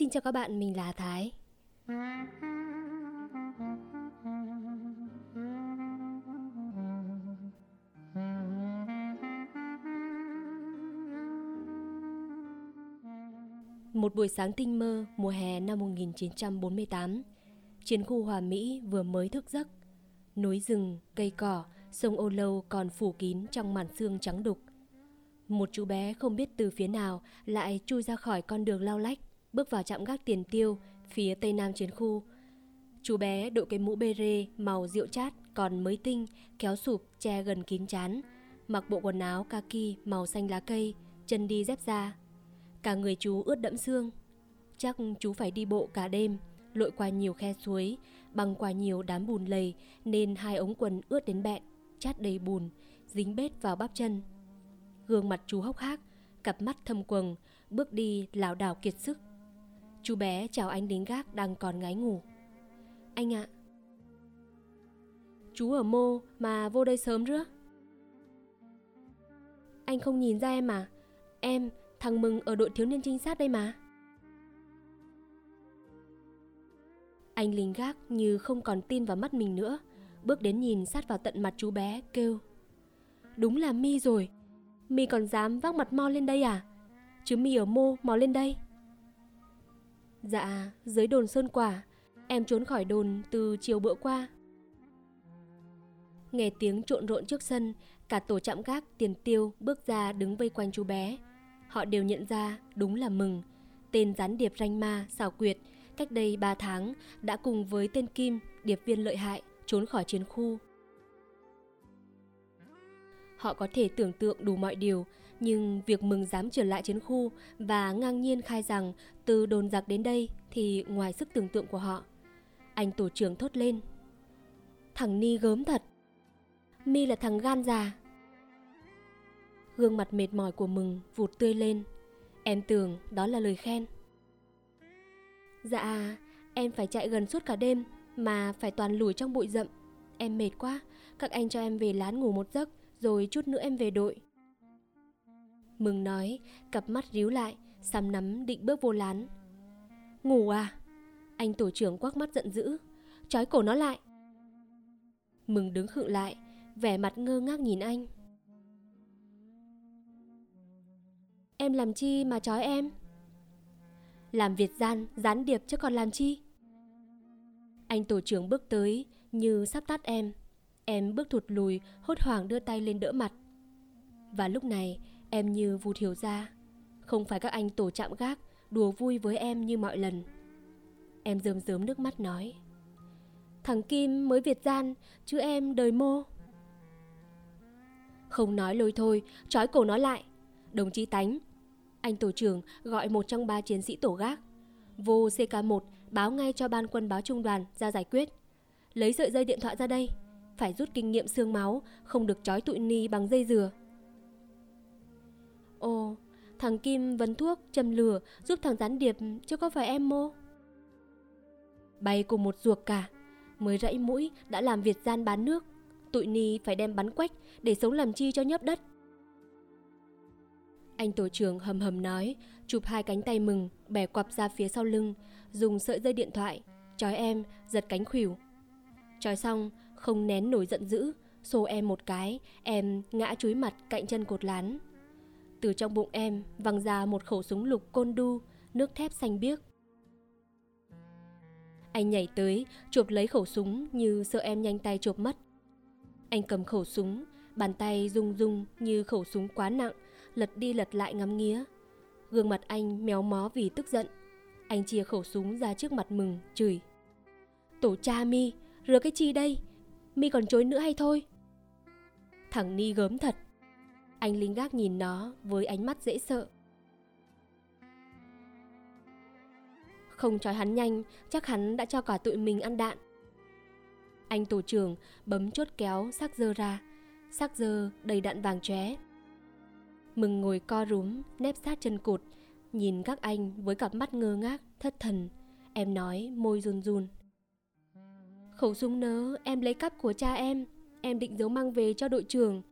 Xin chào các bạn, mình là Thái. Một buổi sáng tinh mơ mùa hè năm 1948, chiến khu Hòa Mỹ vừa mới thức giấc. Núi rừng, cây cỏ, sông ô lâu còn phủ kín trong màn sương trắng đục. Một chú bé không biết từ phía nào lại chui ra khỏi con đường lao lách, bước vào trạm gác tiền tiêu phía tây nam chiến khu. Chú bé đội cái mũ bê rê màu rượu chát còn mới tinh, kéo sụp che gần kín chán, mặc bộ quần áo kaki màu xanh lá cây, chân đi dép da. Cả người chú ướt đẫm xương. Chắc chú phải đi bộ cả đêm, lội qua nhiều khe suối, băng qua nhiều đám bùn lầy nên hai ống quần ướt đến bẹn, chát đầy bùn, dính bết vào bắp chân. Gương mặt chú hốc hác, cặp mắt thâm quầng, bước đi lảo đảo kiệt sức. Chú bé chào anh đến gác đang còn ngái ngủ. Anh ạ. Chú ở mô mà vô đây sớm rứa. Anh không nhìn ra em à? Em, thằng Mừng ở đội thiếu niên trinh sát đây mà. Anh lính gác như không còn tin vào mắt mình nữa, bước đến nhìn sát vào tận mặt chú bé, kêu. Đúng là mi rồi, mi còn dám vác mặt mo lên đây à? Chứ mi ở mô mò lên đây. Dạ, dưới đồn Sơn Quả, em trốn khỏi đồn từ chiều bữa qua. Nghe tiếng trộn rộn trước sân, cả tổ chạm gác tiền tiêu bước ra đứng vây quanh chú bé. Họ đều nhận ra đúng là mừng, tên gián điệp ranh ma, xảo quyệt, cách đây 3 tháng đã cùng với tên Kim, điệp viên lợi hại, trốn khỏi chiến khu. Họ có thể tưởng tượng đủ mọi điều, nhưng việc mừng dám trở lại chiến khu và ngang nhiên khai rằng từ đồn giặc đến đây thì ngoài sức tưởng tượng của họ. Anh tổ trưởng thốt lên. Thằng Ni gớm thật. Mi là thằng gan già. Gương mặt mệt mỏi của mừng vụt tươi lên. Em tưởng đó là lời khen. Dạ, em phải chạy gần suốt cả đêm mà phải toàn lủi trong bụi rậm. Em mệt quá, các anh cho em về lán ngủ một giấc rồi chút nữa em về đội. Mừng nói, cặp mắt ríu lại, sắm nắm định bước vô lán. Ngủ à? Anh tổ trưởng quắc mắt giận dữ, trói cổ nó lại. Mừng đứng khựng lại, vẻ mặt ngơ ngác nhìn anh. Em làm chi mà trói em? Làm Việt gian, gián điệp chứ còn làm chi? Anh tổ trưởng bước tới như sắp tắt em. Em bước thụt lùi, hốt hoảng đưa tay lên đỡ mặt. Và lúc này, em như vụt hiểu ra. Không phải các anh tổ chạm gác, đùa vui với em như mọi lần. Em rơm rớm nước mắt nói. Thằng Kim mới Việt gian, chứ em đời mô. Không nói lôi thôi, trói cổ nó lại. Đồng chí Tánh, anh tổ trưởng gọi một trong ba chiến sĩ tổ gác. Vô CK1 báo ngay cho ban quân báo trung đoàn ra giải quyết. Lấy sợi dây điện thoại ra đây, phải rút kinh nghiệm xương máu, không được trói tụi ni bằng dây dừa. Ồ, thằng Kim vấn thuốc, châm lửa giúp thằng gián điệp chứ có phải em mô? Bay cùng một ruột cả, mới rẫy mũi đã làm Việt gian bán nước. Tụi ni phải đem bắn quách để sống làm chi cho nhấp đất. Anh tổ trưởng hầm hầm nói, chụp hai cánh tay mừng, bẻ quặp ra phía sau lưng, dùng sợi dây điện thoại, trói em, giật cánh khuỷu. Trói xong, không nén nổi giận dữ, xô em một cái, em ngã chúi mặt cạnh chân cột lán. Từ trong bụng em văng ra một khẩu súng lục côn đu, nước thép xanh biếc. Anh nhảy tới, chụp lấy khẩu súng như sợ em nhanh tay chụp mất. Anh cầm khẩu súng, bàn tay rung rung như khẩu súng quá nặng, lật đi lật lại ngắm nghía. Gương mặt anh méo mó vì tức giận. Anh chia khẩu súng ra trước mặt mừng, chửi. Tổ cha mi, rửa cái chi đây? Mi còn chối nữa hay thôi? Thằng Ni gớm thật. Anh lính gác nhìn nó với ánh mắt dễ sợ. Không trói hắn nhanh, chắc hắn đã cho cả tụi mình ăn đạn. Anh tổ trưởng bấm chốt kéo xác dơ ra, xác dơ đầy đạn vàng chóe. Mừng ngồi co rúm, nép sát chân cột, nhìn các anh với cặp mắt ngơ ngác, thất thần. Em nói môi run run. Khẩu súng nớ em lấy cắp của cha em, em định giấu mang về cho đội trưởng.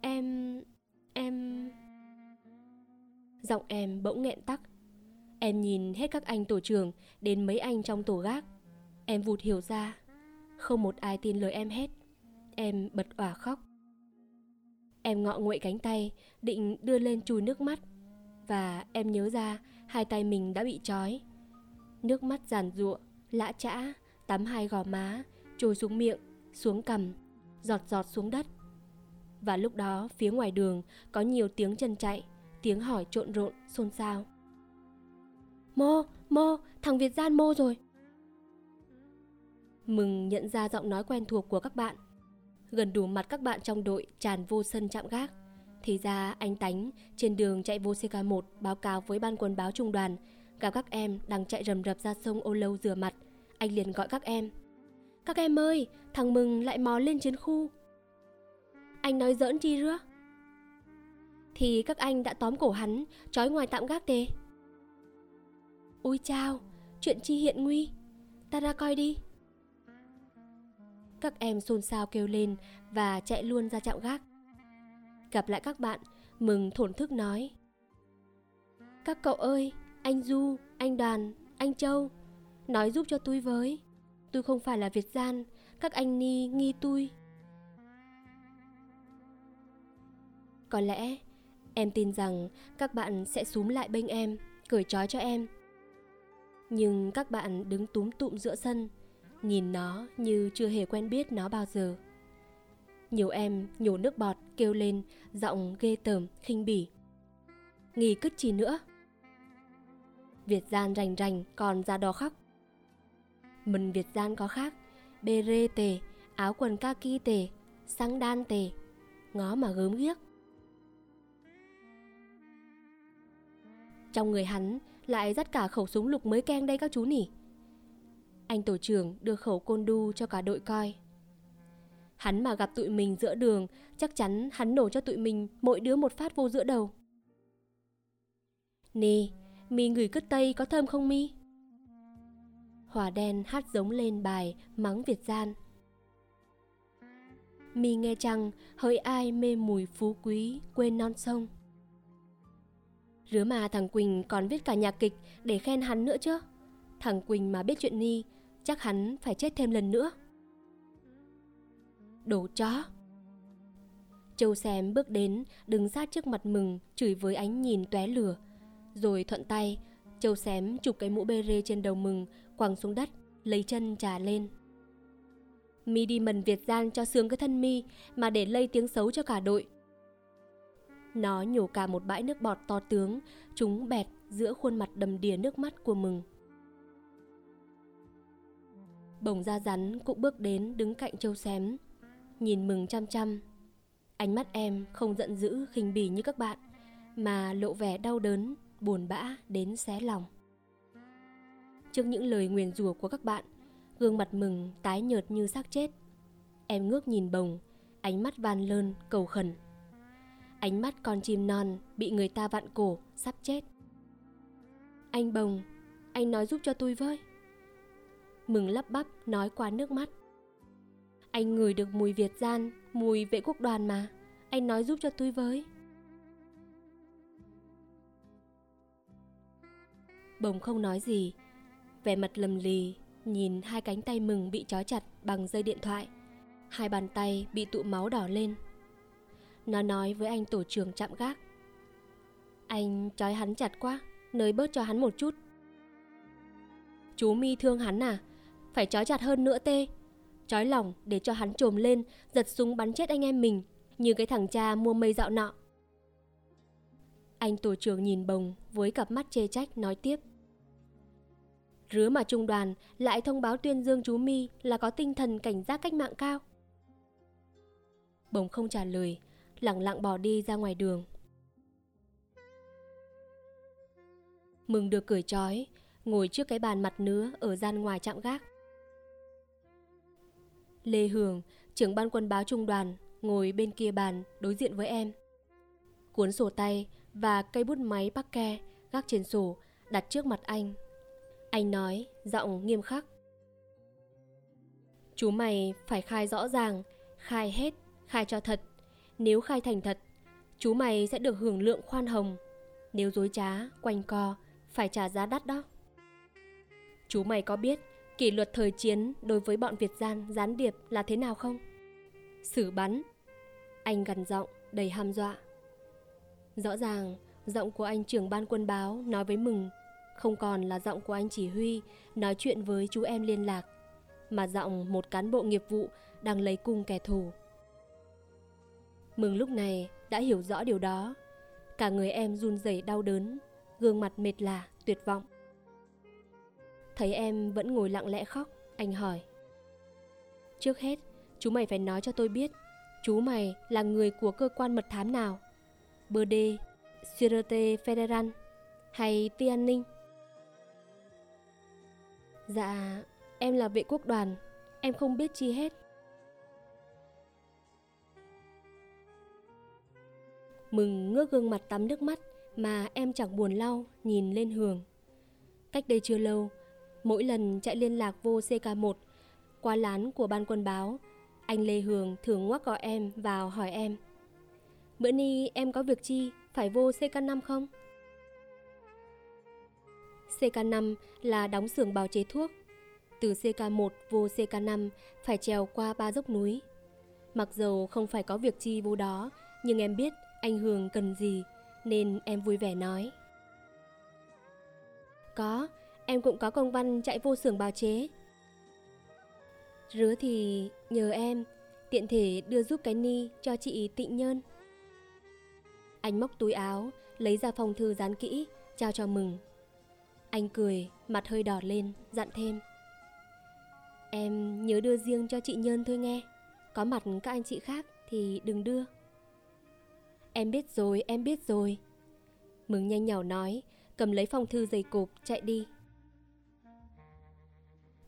Em em... Giọng em bỗng nghẹn tắc. Em nhìn hết các anh tổ trưởng đến mấy anh trong tổ gác. Em vụt hiểu ra, không một ai tin lời em hết. Em bật òa khóc. Em ngọ nguậy cánh tay, định đưa lên chùi nước mắt. Và em nhớ ra hai tay mình đã bị trói. Nước mắt giàn giụa, lã chã, tắm hai gò má, trôi xuống miệng, xuống cằm, giọt giọt xuống đất. Và lúc đó phía ngoài đường có nhiều tiếng chân chạy, tiếng hỏi trộn rộn, xôn xao. Mô, mô, thằng Việt Gian mô rồi. Mừng nhận ra giọng nói quen thuộc của các bạn. Gần đủ mặt các bạn trong đội tràn vô sân chạm gác. Thì ra anh Tánh trên đường chạy vô CK1 báo cáo với ban quân báo trung đoàn gặp các em đang chạy rầm rập ra sông ô lâu rửa mặt. Anh liền gọi các em. Các em ơi, thằng Mừng lại mò lên chiến khu. Anh nói giỡn chi rứa? Thì các anh đã tóm cổ hắn, trói ngoài tạm gác tề. Ôi chao, chuyện chi hiện nguy, ta ra coi đi. Các em xôn xao kêu lên và chạy luôn ra chạm gác. Gặp lại các bạn, mừng thổn thức nói. Các cậu ơi, anh Du, anh Đoàn, anh Châu, nói giúp cho tôi với. Tôi không phải là Việt gian, các anh ni nghi tôi. Có lẽ em tin rằng các bạn sẽ súm lại bên em, cởi trói cho em. Nhưng các bạn đứng túm tụm giữa sân, nhìn nó như chưa hề quen biết nó bao giờ. Nhiều em nhổ nước bọt kêu lên, giọng ghê tởm, khinh bỉ. Nghỉ cứt chi nữa. Việt gian rành rành còn ra đó khóc. Mình Việt gian có khác, bê rê tề, áo quần kaki tề, xăng đan tề, ngó mà gớm ghiếc. Trong người hắn lại dắt cả khẩu súng lục mới keng đây các chú nỉ. Anh tổ trưởng đưa khẩu côn đu cho cả đội coi. Hắn mà gặp tụi mình giữa đường, chắc chắn hắn nổ cho tụi mình mỗi đứa một phát vô giữa đầu. Nè, mi ngửi cứt tây có thơm không mi? Hòa đen hát giống lên bài mắng Việt gian. Mi nghe chăng hỡi ai mê mùi phú quý quên non sông. Rứa mà thằng Quỳnh còn viết cả nhạc kịch để khen hắn nữa chứ. Thằng Quỳnh mà biết chuyện Ni, chắc hắn phải chết thêm lần nữa. Đồ chó. Châu xém bước đến, đứng sát trước mặt mừng, chửi với ánh nhìn tóe lửa. Rồi thuận tay, Châu xém chụp cái mũ bê rê trên đầu mừng, quăng xuống đất, lấy chân trà lên. Mi đi mần Việt gian cho sướng cái thân mi mà để lây tiếng xấu cho cả đội. Nó nhổ cả một bãi nước bọt to tướng, chúng bẹt giữa khuôn mặt đầm đìa nước mắt của mừng. Bồng da rắn cũng bước đến đứng cạnh châu xém, nhìn mừng chăm chăm. Ánh mắt em không giận dữ khinh bỉ như các bạn, mà lộ vẻ đau đớn, buồn bã đến xé lòng. Trước những lời nguyền rủa của các bạn, gương mặt mừng tái nhợt như xác chết. Em ngước nhìn bồng, ánh mắt van lơn, cầu khẩn. Ánh mắt con chim non bị người ta vặn cổ, sắp chết. Anh bồng, anh nói giúp cho tôi với. Mừng lắp bắp nói qua nước mắt. Anh ngửi được mùi Việt gian, mùi vệ quốc đoàn mà. Anh nói giúp cho tôi với. Bồng không nói gì. Vẻ mặt lầm lì, nhìn hai cánh tay mừng bị trói chặt bằng dây điện thoại. Hai bàn tay bị tụ máu đỏ lên. Nó nói với anh tổ trưởng chạm gác. Anh trói hắn chặt quá, nới bớt cho hắn một chút. Chú mi thương hắn à? Phải trói chặt hơn nữa tê. Trói lòng để cho hắn trồm lên, giật súng bắn chết anh em mình, như cái thằng cha mua mây dạo nọ. Anh tổ trưởng nhìn bồng với cặp mắt chê trách nói tiếp. Rứa mà trung đoàn lại thông báo tuyên dương chú Mi là có tinh thần cảnh giác cách mạng cao. Bồng không trả lời, lặng lặng bỏ đi ra ngoài đường. Mừng được cởi trói, ngồi trước cái bàn mặt nứa ở gian ngoài trạm gác. Lê Hường, trưởng ban quân báo trung đoàn, ngồi bên kia bàn đối diện với em. Cuốn sổ tay và cây bút máy bắc ke gác trên sổ đặt trước mặt anh. Anh nói, giọng nghiêm khắc. Chú mày phải khai rõ ràng, khai hết, khai cho thật. Nếu khai thành thật, chú mày sẽ được hưởng lượng khoan hồng. Nếu dối trá, quanh co, phải trả giá đắt đó. Chú mày có biết kỷ luật thời chiến đối với bọn Việt gian gián điệp là thế nào không? Xử bắn. Anh gằn giọng đầy ham dọa. Rõ ràng, giọng của anh trưởng ban quân báo nói với mừng không còn là giọng của anh chỉ huy nói chuyện với chú em liên lạc, mà giọng một cán bộ nghiệp vụ đang lấy cung kẻ thù. Mừng lúc này đã hiểu rõ điều đó. Cả người em run rẩy đau đớn, gương mặt mệt lả, tuyệt vọng. Thấy em vẫn ngồi lặng lẽ khóc, anh hỏi. Trước hết, chú mày phải nói cho tôi biết, chú mày là người của cơ quan mật thám nào? Berde, Sûreté Federal hay Ti An ninh? Dạ, em là vệ quốc đoàn, em không biết chi hết. Mừng ngước gương mặt tắm nước mắt mà em chẳng buồn lau nhìn lên Hường. Cách đây chưa lâu, mỗi lần chạy liên lạc vô CK1 qua lán của ban quân báo, anh Lê Hường thường ngoắc gọi em vào hỏi em. Bữa ni em có việc chi, phải vô CK5 không? CK5 là đóng xưởng bào chế thuốc. Từ CK1 vô CK5 phải trèo qua ba dốc núi. Mặc dầu không phải có việc chi vô đó, nhưng em biết anh Hường cần gì nên em vui vẻ nói. Có, em cũng có công văn chạy vô xưởng bào chế. Rứa thì nhờ em, tiện thể đưa giúp cái ni cho chị Tịnh Nhơn. Anh móc túi áo, lấy ra phong thư dán kỹ, trao cho mừng. Anh cười, mặt hơi đỏ lên, dặn thêm. Em nhớ đưa riêng cho chị Nhơn thôi nghe. Có mặt các anh chị khác thì đừng đưa. Em biết rồi, em biết rồi. Mừng nhanh nhỏ nói, cầm lấy phong thư dày cộp chạy đi.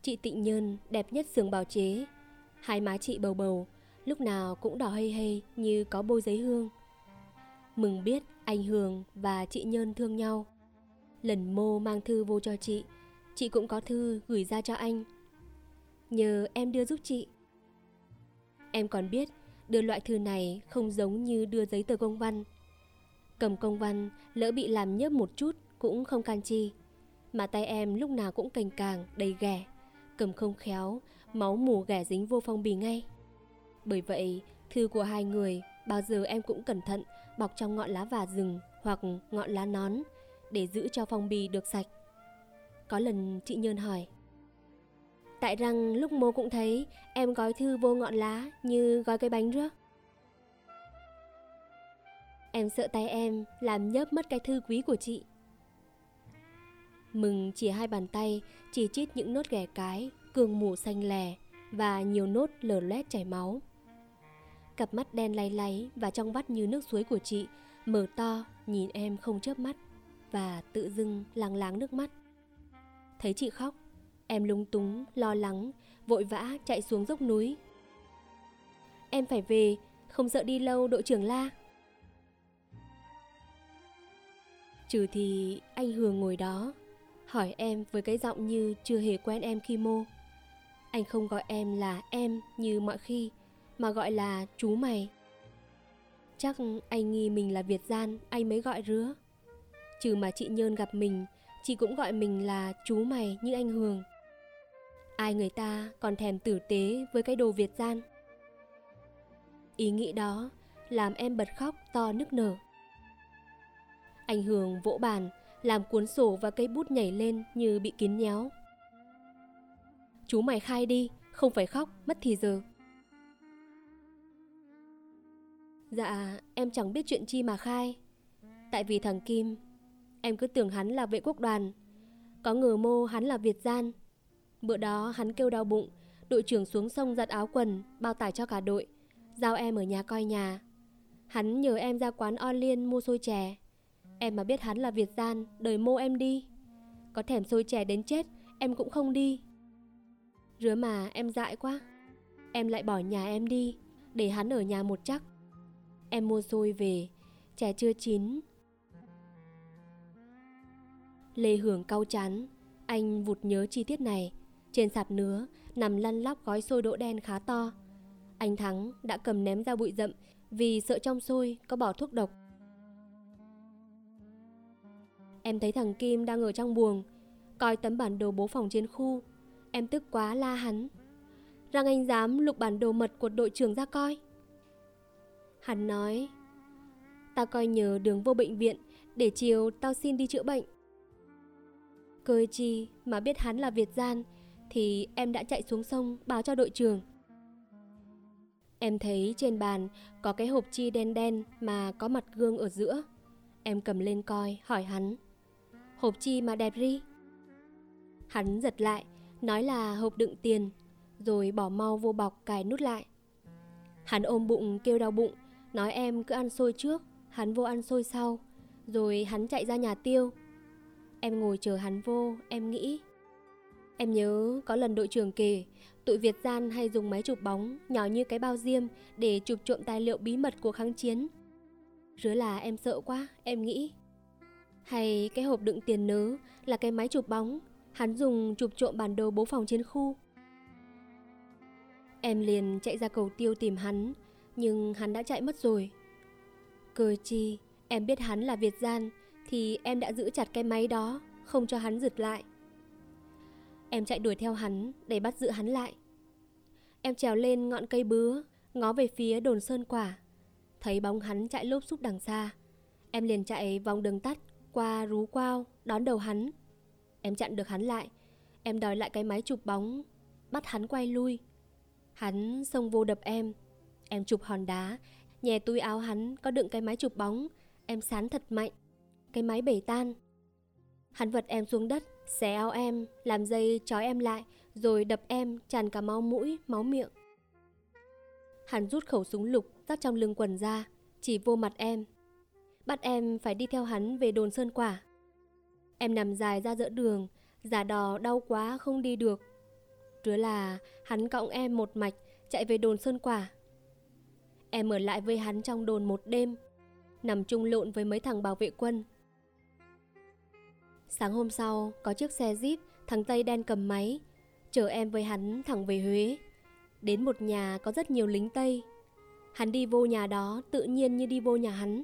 Chị Tịnh Nhơn đẹp nhất xưởng bào chế. Hai má chị bầu bầu, lúc nào cũng đỏ hây hây như có bôi giấy hương. Mừng biết anh Hường và chị Nhơn thương nhau. Lần mô mang thư vô cho chị, chị cũng có thư gửi ra cho anh. Nhờ em đưa giúp chị. Em còn biết đưa loại thư này không giống như đưa giấy tờ công văn. Cầm công văn, lỡ bị làm nhớp một chút cũng không can chi. Mà tay em lúc nào cũng cành càng, đầy ghẻ. Cầm không khéo, máu mù ghẻ dính vô phong bì ngay. Bởi vậy, thư của hai người bao giờ em cũng cẩn thận bọc trong ngọn lá vả rừng hoặc ngọn lá nón để giữ cho phong bì được sạch. Có lần chị Nhơn hỏi Tại rằng lúc mô cũng thấy em gói thư vô ngọn lá như gói cái bánh rước. Em sợ tay em làm nhớp mất cái thư quý của chị. Mừng chỉ hai bàn tay chỉ chít những nốt ghẻ cái, cường mù xanh lè và nhiều nốt lở loét chảy máu. Cặp mắt đen lay láy và trong vắt như nước suối của chị mở to nhìn em không chớp mắt và tự dưng lắng láng nước mắt. Thấy chị khóc, em lung túng, lo lắng, vội vã chạy xuống dốc núi. Em phải về, không sợ đi lâu đội trưởng la. Trừ thì anh Hường ngồi đó, hỏi em với cái giọng như chưa hề quen em khi mô. Anh không gọi em là em như mọi khi, mà gọi là chú mày. Chắc anh nghi mình là Việt gian, anh mới gọi rứa. Trừ mà chị Nhơn gặp mình, chị cũng gọi mình là chú mày như anh Hường. Ai người ta còn thèm tử tế với cái đồ Việt gian. Ý nghĩ đó làm em bật khóc to nức nở. Anh Hường vỗ bàn, làm cuốn sổ và cây bút nhảy lên như bị kín nhéo. Chú mày khai đi, không phải khóc, mất thì giờ. Dạ, em chẳng biết chuyện chi mà khai. Tại vì thằng Kim Em cứ tưởng hắn là vệ quốc đoàn Có ngờ mô hắn là Việt gian Bữa đó hắn kêu đau bụng Đội trưởng xuống sông giặt áo quần Bao tải cho cả đội Giao em ở nhà coi nhà. Hắn nhờ em ra quán on liên mua xôi chè. Em mà biết hắn là Việt gian Đời mô em đi. Có thèm xôi chè đến chết Em cũng không đi. Rứa mà em dại quá. Em lại bỏ nhà em đi Để hắn ở nhà một chắc. Em mua xôi về Chè chưa chín. Lê Hưởng cau chán, anh vụt nhớ chi tiết này. Trên sạp nứa, nằm lăn lóc gói xôi đỗ đen khá to. Anh Thắng đã cầm ném ra bụi rậm vì sợ trong xôi có bỏ thuốc độc. Em thấy thằng Kim đang ở trong buồng, coi tấm bản đồ bố phòng trên khu. Em tức quá la hắn. Rằng anh dám lục bản đồ mật của đội trưởng ra coi. Hắn nói, tao coi nhờ đường vô bệnh viện để chiều tao xin đi chữa bệnh. Cười chi mà biết hắn là Việt Gian thì em đã chạy xuống sông báo cho đội trưởng. Em thấy trên bàn có cái hộp chi đen đen mà có mặt gương ở giữa. Em cầm lên coi, hỏi hắn. Hộp chi mà đẹp ri? Hắn giật lại, nói là hộp đựng tiền, rồi bỏ mau vô bọc cài nút lại. Hắn ôm bụng kêu đau bụng, nói em cứ ăn xôi trước, hắn vô ăn xôi sau, rồi hắn chạy ra nhà tiêu. Em ngồi chờ hắn vô, em nghĩ. Em nhớ có lần đội trưởng kể, tụi Việt gian hay dùng máy chụp bóng nhỏ như cái bao diêm để chụp trộm tài liệu bí mật của kháng chiến. Rứa là em sợ quá, em nghĩ. Hay cái hộp đựng tiền nớ là cái máy chụp bóng, hắn dùng chụp trộm bản đồ bố phòng chiến khu. Em liền chạy ra cầu tiêu tìm hắn, nhưng hắn đã chạy mất rồi. Cơ chi, em biết hắn là Việt gian, thì em đã giữ chặt cái máy đó, không cho hắn giật lại. Em chạy đuổi theo hắn để bắt giữ hắn lại. Em trèo lên ngọn cây bứa, ngó về phía đồn sơn quả. Thấy bóng hắn chạy lốp xúc đằng xa. Em liền chạy vòng đường tắt qua rú quao đón đầu hắn. Em chặn được hắn lại. Em đòi lại cái máy chụp bóng, bắt hắn quay lui. Hắn xông vô đập em. Em chụp hòn đá, nhè túi áo hắn có đựng cái máy chụp bóng. Em sán thật mạnh. Cái máy bể tan. Hắn vật em xuống đất, xé áo em, làm dây trói em lại, rồi đập em tràn cả máu mũi, máu miệng. Hắn rút khẩu súng lục rắc trong lưng quần ra, chỉ vô mặt em. Bắt em phải đi theo hắn về đồn sơn quả. Em nằm dài ra giữa đường, giả đò đau quá không đi được. Rứa là hắn cõng em một mạch chạy về đồn sơn quả. Em ở lại với hắn trong đồn một đêm, nằm chung lộn với mấy thằng bảo vệ quân Sáng hôm sau, có chiếc xe Jeep, thằng Tây đen cầm máy, chở em với hắn thẳng về Huế. Đến một nhà có rất nhiều lính Tây. Hắn đi vô nhà đó tự nhiên như đi vô nhà hắn.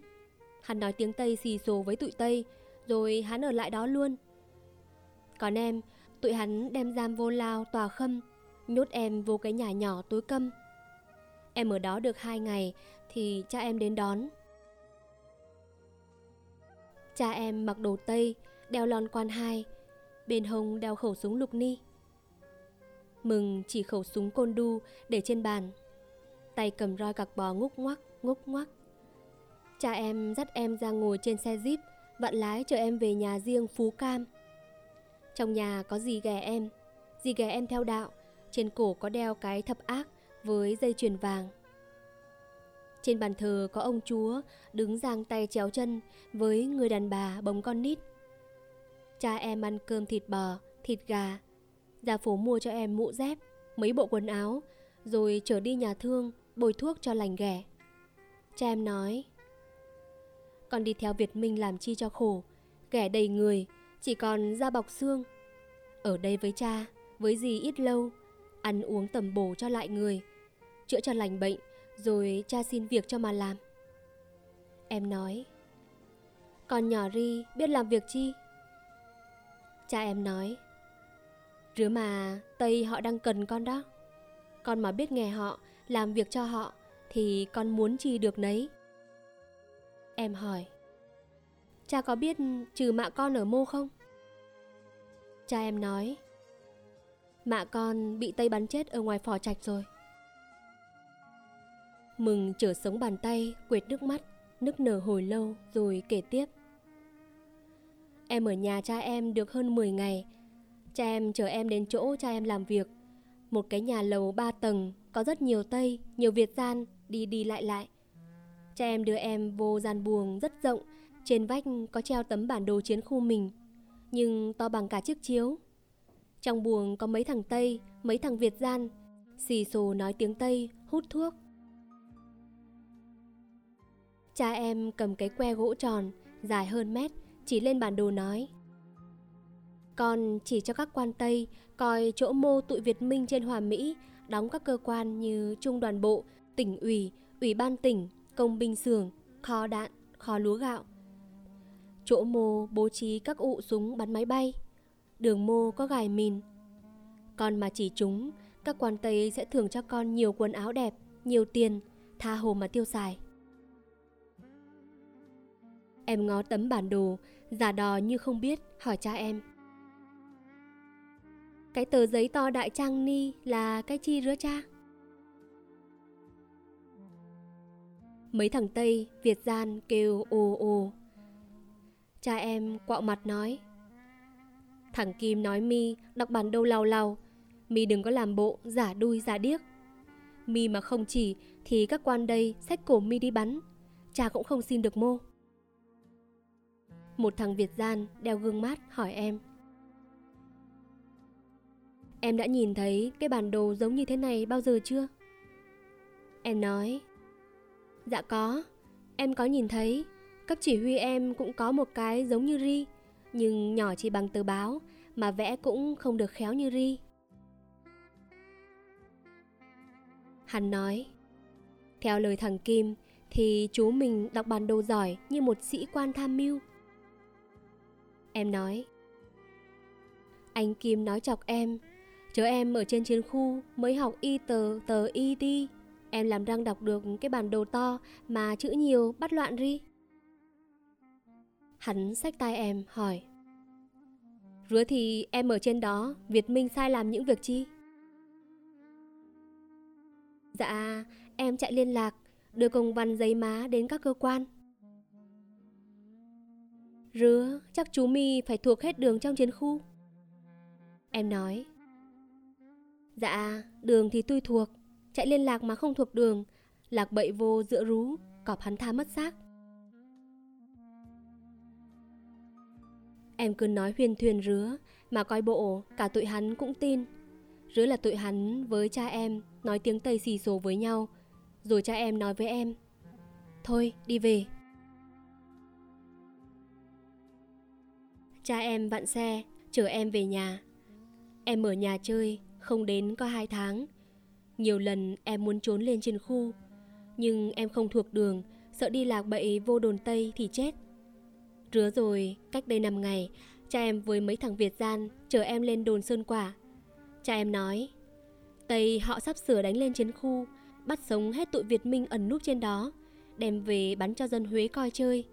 Hắn nói tiếng Tây xì xồ với tụi Tây, rồi hắn ở lại đó luôn. Còn em, tụi hắn đem giam vô lao tòa khâm, nhốt em vô cái nhà nhỏ tối câm. Em ở đó được hai ngày thì cha em đến đón. Cha em mặc đồ Tây, đeo lon quan hai, bên hông đeo khẩu súng lục ni. Mừng chỉ khẩu súng côn đu để trên bàn, tay cầm roi cặc bò ngúc ngoắc, ngúc ngoắc. Cha em dắt em ra ngồi trên xe jeep, vặn lái chở em về nhà riêng Phú Cam. Trong nhà có gì ghẻ em, gì ghẻ em theo đạo, trên cổ có đeo cái thập ác với dây chuyền vàng. Trên bàn thờ có ông chúa đứng giang tay chéo chân với người đàn bà bồng con nít Cha em ăn cơm thịt bò, thịt gà. Ra phố mua cho em mũ dép, mấy bộ quần áo, rồi trở đi nhà thương, bồi thuốc cho lành ghẻ. Cha em nói, con đi theo Việt Minh làm chi cho khổ, ghẻ đầy người, chỉ còn da bọc xương. Ở đây với cha, với gì ít lâu, ăn uống tầm bổ cho lại người, chữa cho lành bệnh, rồi cha xin việc cho mà làm. Em nói, con nhỏ Ri biết làm việc chi? Cha em nói. Rứa mà Tây họ đang cần con đó. Con mà biết nghe họ, Làm việc cho họ, Thì con muốn chi được nấy. Em hỏi. Cha có biết trừ mạ con ở mô không? Cha em nói. Mạ con bị Tây bắn chết ở ngoài phò trạch rồi. Mừng trở sống bàn tay, Quệt nước mắt, Nức nở hồi lâu rồi kể tiếp. Em ở nhà cha em được hơn 10 ngày. Cha em chở em đến chỗ cha em làm việc. Một cái nhà lầu 3 tầng, có rất nhiều Tây, nhiều Việt gian, đi đi lại lại. Cha em đưa em vô gian buồng rất rộng, trên vách có treo tấm bản đồ chiến khu mình, nhưng to bằng cả chiếc chiếu. Trong buồng có mấy thằng Tây, mấy thằng Việt gian, xì xồ nói tiếng Tây, hút thuốc. Cha em cầm cái que gỗ tròn, dài hơn mét, chỉ lên bản đồ nói. Con chỉ cho các quan Tây coi chỗ mô tụi Việt Minh trên Hòa Mỹ đóng các cơ quan như Trung đoàn bộ, tỉnh ủy, ủy ban tỉnh, công binh xưởng, kho đạn, kho lúa gạo. Chỗ mô bố trí các ụ súng bắn máy bay. Đường mô có gài mìn. Con mà chỉ chúng Các quan Tây sẽ thưởng cho con nhiều quần áo đẹp Nhiều tiền Tha hồ mà tiêu xài. Em ngó tấm bản đồ, Giả đò như không biết, Hỏi cha em. Cái tờ giấy to đại trang ni Là cái chi rứa cha? Mấy thằng Tây, Việt gian kêu ồ ồ. Cha em quạo mặt nói, Thằng Kim nói mi đọc bản đâu lau lau Mi đừng có làm bộ giả đuôi giả điếc. Mi mà không chỉ thì các quan đây xách cổ mi đi bắn, Cha cũng không xin được mô. Một thằng Việt gian đeo gương mát hỏi em. Em đã nhìn thấy cái bản đồ giống như thế này bao giờ chưa? Em nói. Dạ có, em có nhìn thấy. Cấp chỉ huy em cũng có một cái giống như Ri Nhưng nhỏ chỉ bằng tờ báo Mà vẽ cũng không được khéo như Ri. Hắn nói. Theo lời thằng Kim Thì chú mình đọc bản đồ giỏi Như một sĩ quan tham mưu. Em nói. Anh Kim nói chọc em. Chờ em ở trên chiến khu Mới học y tờ tờ y đi. Em làm răng đọc được cái bản đồ to Mà chữ nhiều bắt loạn ri. Hắn xách tay em, hỏi. Rứa thì em ở trên đó, Việt Minh sai làm những việc chi? Dạ em chạy liên lạc, Đưa công văn giấy má đến các cơ quan. Rứa, chắc chú mi phải thuộc hết đường trong chiến khu. Em nói. Dạ đường thì tôi thuộc. Chạy liên lạc mà không thuộc đường. Lạc bậy vô giữa rú, Cọp hắn tha mất xác. Em cứ nói huyền thuyền rứa, Mà coi bộ, cả tụi hắn cũng tin. Rứa là tụi hắn với cha em, Nói tiếng Tây xì xồ với nhau. Rồi cha em nói với em, Thôi, đi về. Cha em vặn xe Chở em về nhà Em ở nhà chơi Không đến có hai tháng Nhiều lần em muốn trốn lên trên khu Nhưng em không thuộc đường Sợ đi lạc bậy vô đồn Tây thì chết Rứa rồi, cách đây 5 ngày, cha em với mấy thằng Việt gian chở em lên đồn Sơn Quả. Cha em nói, Tây họ sắp sửa đánh lên chiến khu, bắt sống hết tụi Việt Minh ẩn núp trên đó, đem về bắn cho dân Huế coi chơi.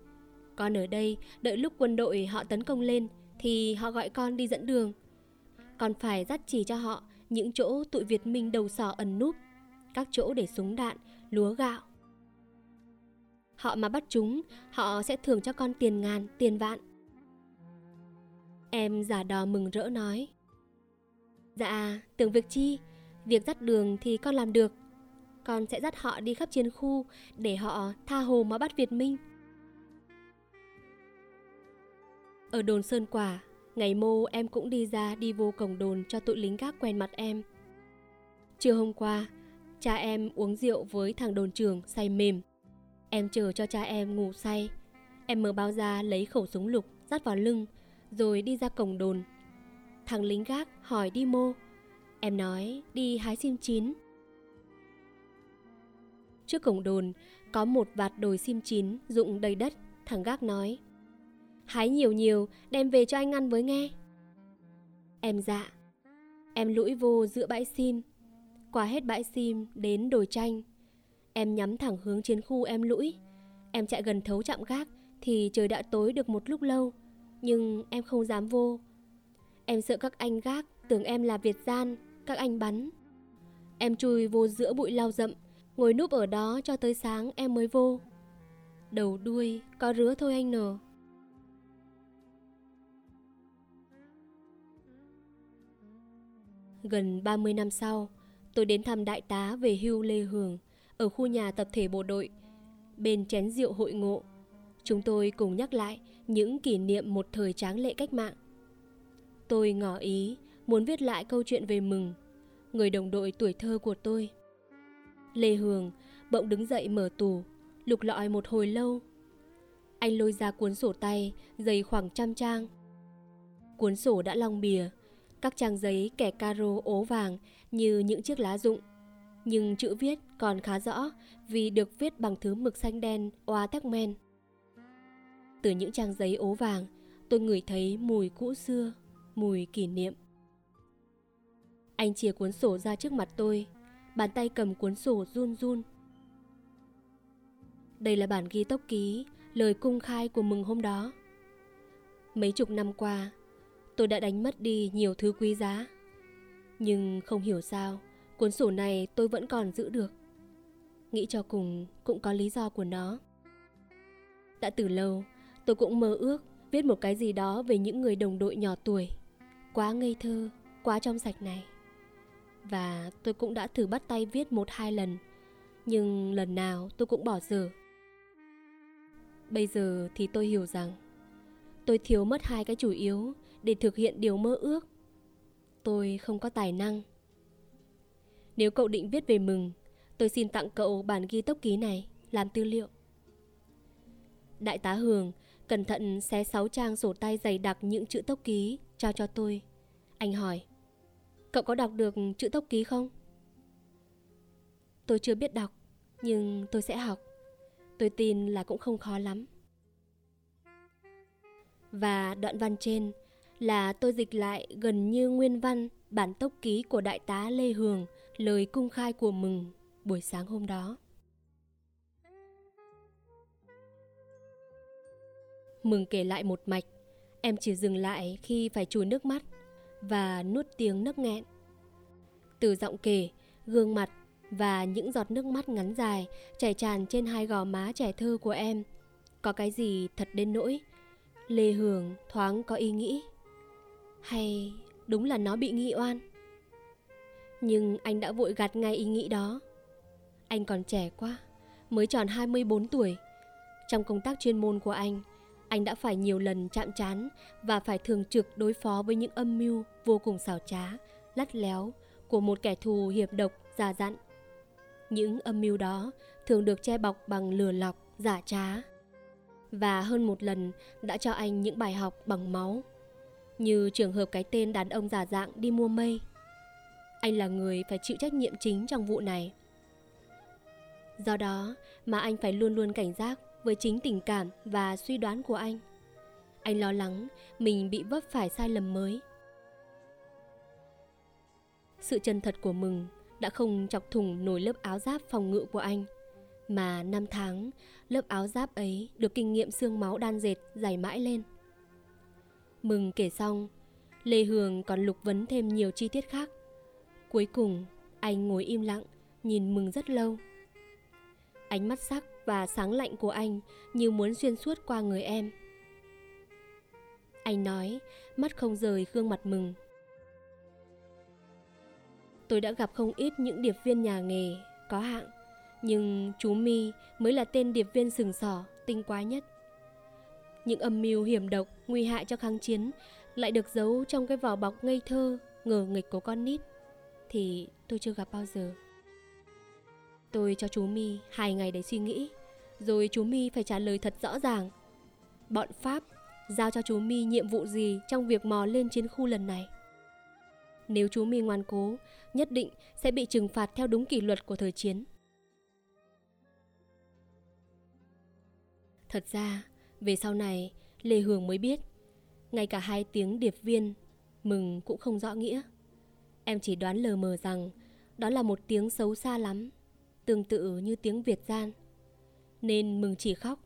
Con ở đây, đợi lúc quân đội họ tấn công lên, thì họ gọi con đi dẫn đường. Con phải dắt chỉ cho họ những chỗ tụi Việt Minh đầu sỏ ẩn núp, các chỗ để súng đạn, lúa gạo. Họ mà bắt chúng, họ sẽ thưởng cho con tiền ngàn, tiền vạn. Em giả đò mừng rỡ nói. Dạ, tưởng việc chi, việc dắt đường thì con làm được. Con sẽ dắt họ đi khắp chiến khu để họ tha hồ mà bắt Việt Minh. Ở đồn Sơn Quả, ngày mô em cũng đi ra đi vô cổng đồn cho tụi lính gác quen mặt em. Trưa hôm qua, cha em uống rượu với thằng đồn trưởng say mềm. Em chờ cho cha em ngủ say Em mở bao ra lấy khẩu súng lục Dắt vào lưng Rồi đi ra cổng đồn Thằng lính gác hỏi đi mô Em nói đi hái sim chín Trước cổng đồn Có một vạt đồi sim chín Rụng đầy đất Thằng gác nói Hái nhiều nhiều, đem về cho anh ăn với nghe. Em dạ Em lũi vô giữa bãi sim. Qua hết bãi sim đến đồi tranh Em nhắm thẳng hướng chiến khu em lũi. Em chạy gần thấu chạm gác Thì trời đã tối được một lúc lâu, Nhưng em không dám vô. Em sợ các anh gác Tưởng em là Việt gian, Các anh bắn. Em chui vô giữa bụi lau rậm, Ngồi núp ở đó cho tới sáng em mới vô. Đầu đuôi, có rứa thôi anh nờ. Gần 30 năm sau, tôi đến thăm đại tá về hưu Lê Hường ở khu nhà tập thể bộ đội. Bên chén rượu hội ngộ, chúng tôi cùng nhắc lại những kỷ niệm một thời tráng lệ cách mạng. Tôi ngỏ ý muốn viết lại câu chuyện về mừng, người đồng đội tuổi thơ của tôi. Lê Hường bỗng đứng dậy mở tủ, lục lọi một hồi lâu. Anh lôi ra cuốn sổ tay dày khoảng trăm trang. Cuốn sổ đã long bìa, các trang giấy kẻ caro ố vàng như những chiếc lá rụng nhưng chữ viết còn khá rõ vì được viết bằng thứ mực xanh đen oa tắc men. Từ những trang giấy ố vàng, tôi ngửi thấy mùi cũ xưa, mùi kỷ niệm. Anh chia cuốn sổ ra trước mặt tôi, bàn tay cầm cuốn sổ run run. Đây là bản ghi tốc ký, lời cung khai của mừng hôm đó. Mấy chục năm qua, tôi đã đánh mất đi nhiều thứ quý giá. Nhưng không hiểu sao, cuốn sổ này tôi vẫn còn giữ được. Nghĩ cho cùng cũng có lý do của nó. Đã từ lâu, tôi cũng mơ ước viết một cái gì đó về những người đồng đội nhỏ tuổi. Quá ngây thơ, quá trong sạch này. Và tôi cũng đã thử bắt tay viết một hai lần, nhưng lần nào tôi cũng bỏ dở. Bây giờ thì tôi hiểu rằng tôi thiếu mất hai cái chủ yếu để thực hiện điều mơ ước. Tôi không có tài năng. Nếu cậu định viết về mừng, tôi xin tặng cậu bản ghi tốc ký này làm tư liệu. Đại tá Hường cẩn thận xé sáu trang sổ tay dày đặc những chữ tốc ký trao cho tôi. Anh hỏi, cậu có đọc được chữ tốc ký không? Tôi chưa biết đọc, nhưng tôi sẽ học. Tôi tin là cũng không khó lắm. Và đoạn văn trên là tôi dịch lại gần như nguyên văn bản tốc ký của đại tá Lê Hường, lời cung khai của mừng buổi sáng hôm đó. Mừng kể lại một mạch, em chỉ dừng lại khi phải chùi nước mắt và nuốt tiếng nấc nghẹn. Từ giọng kể, gương mặt và những giọt nước mắt ngắn dài chảy tràn trên hai gò má trẻ thơ của em. Có cái gì thật đến nỗi Lê Hường thoáng có ý nghĩ hay đúng là nó bị nghi oan Nhưng anh đã vội gạt ngay ý nghĩ đó Anh còn trẻ quá Mới tròn 24 tuổi Trong công tác chuyên môn của anh Anh đã phải nhiều lần chạm trán Và phải thường trực đối phó với những âm mưu Vô cùng xảo trá Lắt léo Của một kẻ thù hiệp độc già dặn những âm mưu đó thường được che bọc bằng lừa lọc, giả trá. Và hơn một lần đã cho anh những bài học bằng máu. Như trường hợp cái tên đàn ông giả dạng đi mua mây. Anh là người phải chịu trách nhiệm chính trong vụ này. Do đó mà anh phải luôn luôn cảnh giác với chính tình cảm và suy đoán của anh. Anh lo lắng mình bị vấp phải sai lầm mới. Sự chân thật của Mừng đã không chọc thủng nổi lớp áo giáp phòng ngự của anh. Mà năm tháng, lớp áo giáp ấy được kinh nghiệm xương máu đan dệt dày mãi lên. Mừng kể xong, Lê Hường còn lục vấn thêm nhiều chi tiết khác. Cuối cùng, anh ngồi im lặng, nhìn Mừng rất lâu. Ánh mắt sắc và sáng lạnh của anh như muốn xuyên suốt qua người em. Anh nói, mắt không rời gương mặt Mừng Tôi đã gặp không ít những điệp viên nhà nghề có hạng, nhưng chú Mi mới là tên điệp viên sừng sỏ, tinh quái nhất. Những âm mưu hiểm độc, nguy hại cho kháng chiến lại được giấu trong cái vỏ bọc ngây thơ, ngờ nghịch của con nít thì tôi chưa gặp bao giờ. Tôi cho chú Mi hai ngày để suy nghĩ, rồi chú Mi phải trả lời thật rõ ràng. Bọn Pháp giao cho chú Mi nhiệm vụ gì trong việc mò lên chiến khu lần này? Nếu chú Mi ngoan cố, nhất định sẽ bị trừng phạt theo đúng kỷ luật của thời chiến. Thật ra, về sau này, Lê Hường mới biết, ngay cả hai tiếng điệp viên, mừng cũng không rõ nghĩa. Em chỉ đoán lờ mờ rằng đó là một tiếng xấu xa lắm, tương tự như tiếng Việt gian. Nên mừng chỉ khóc,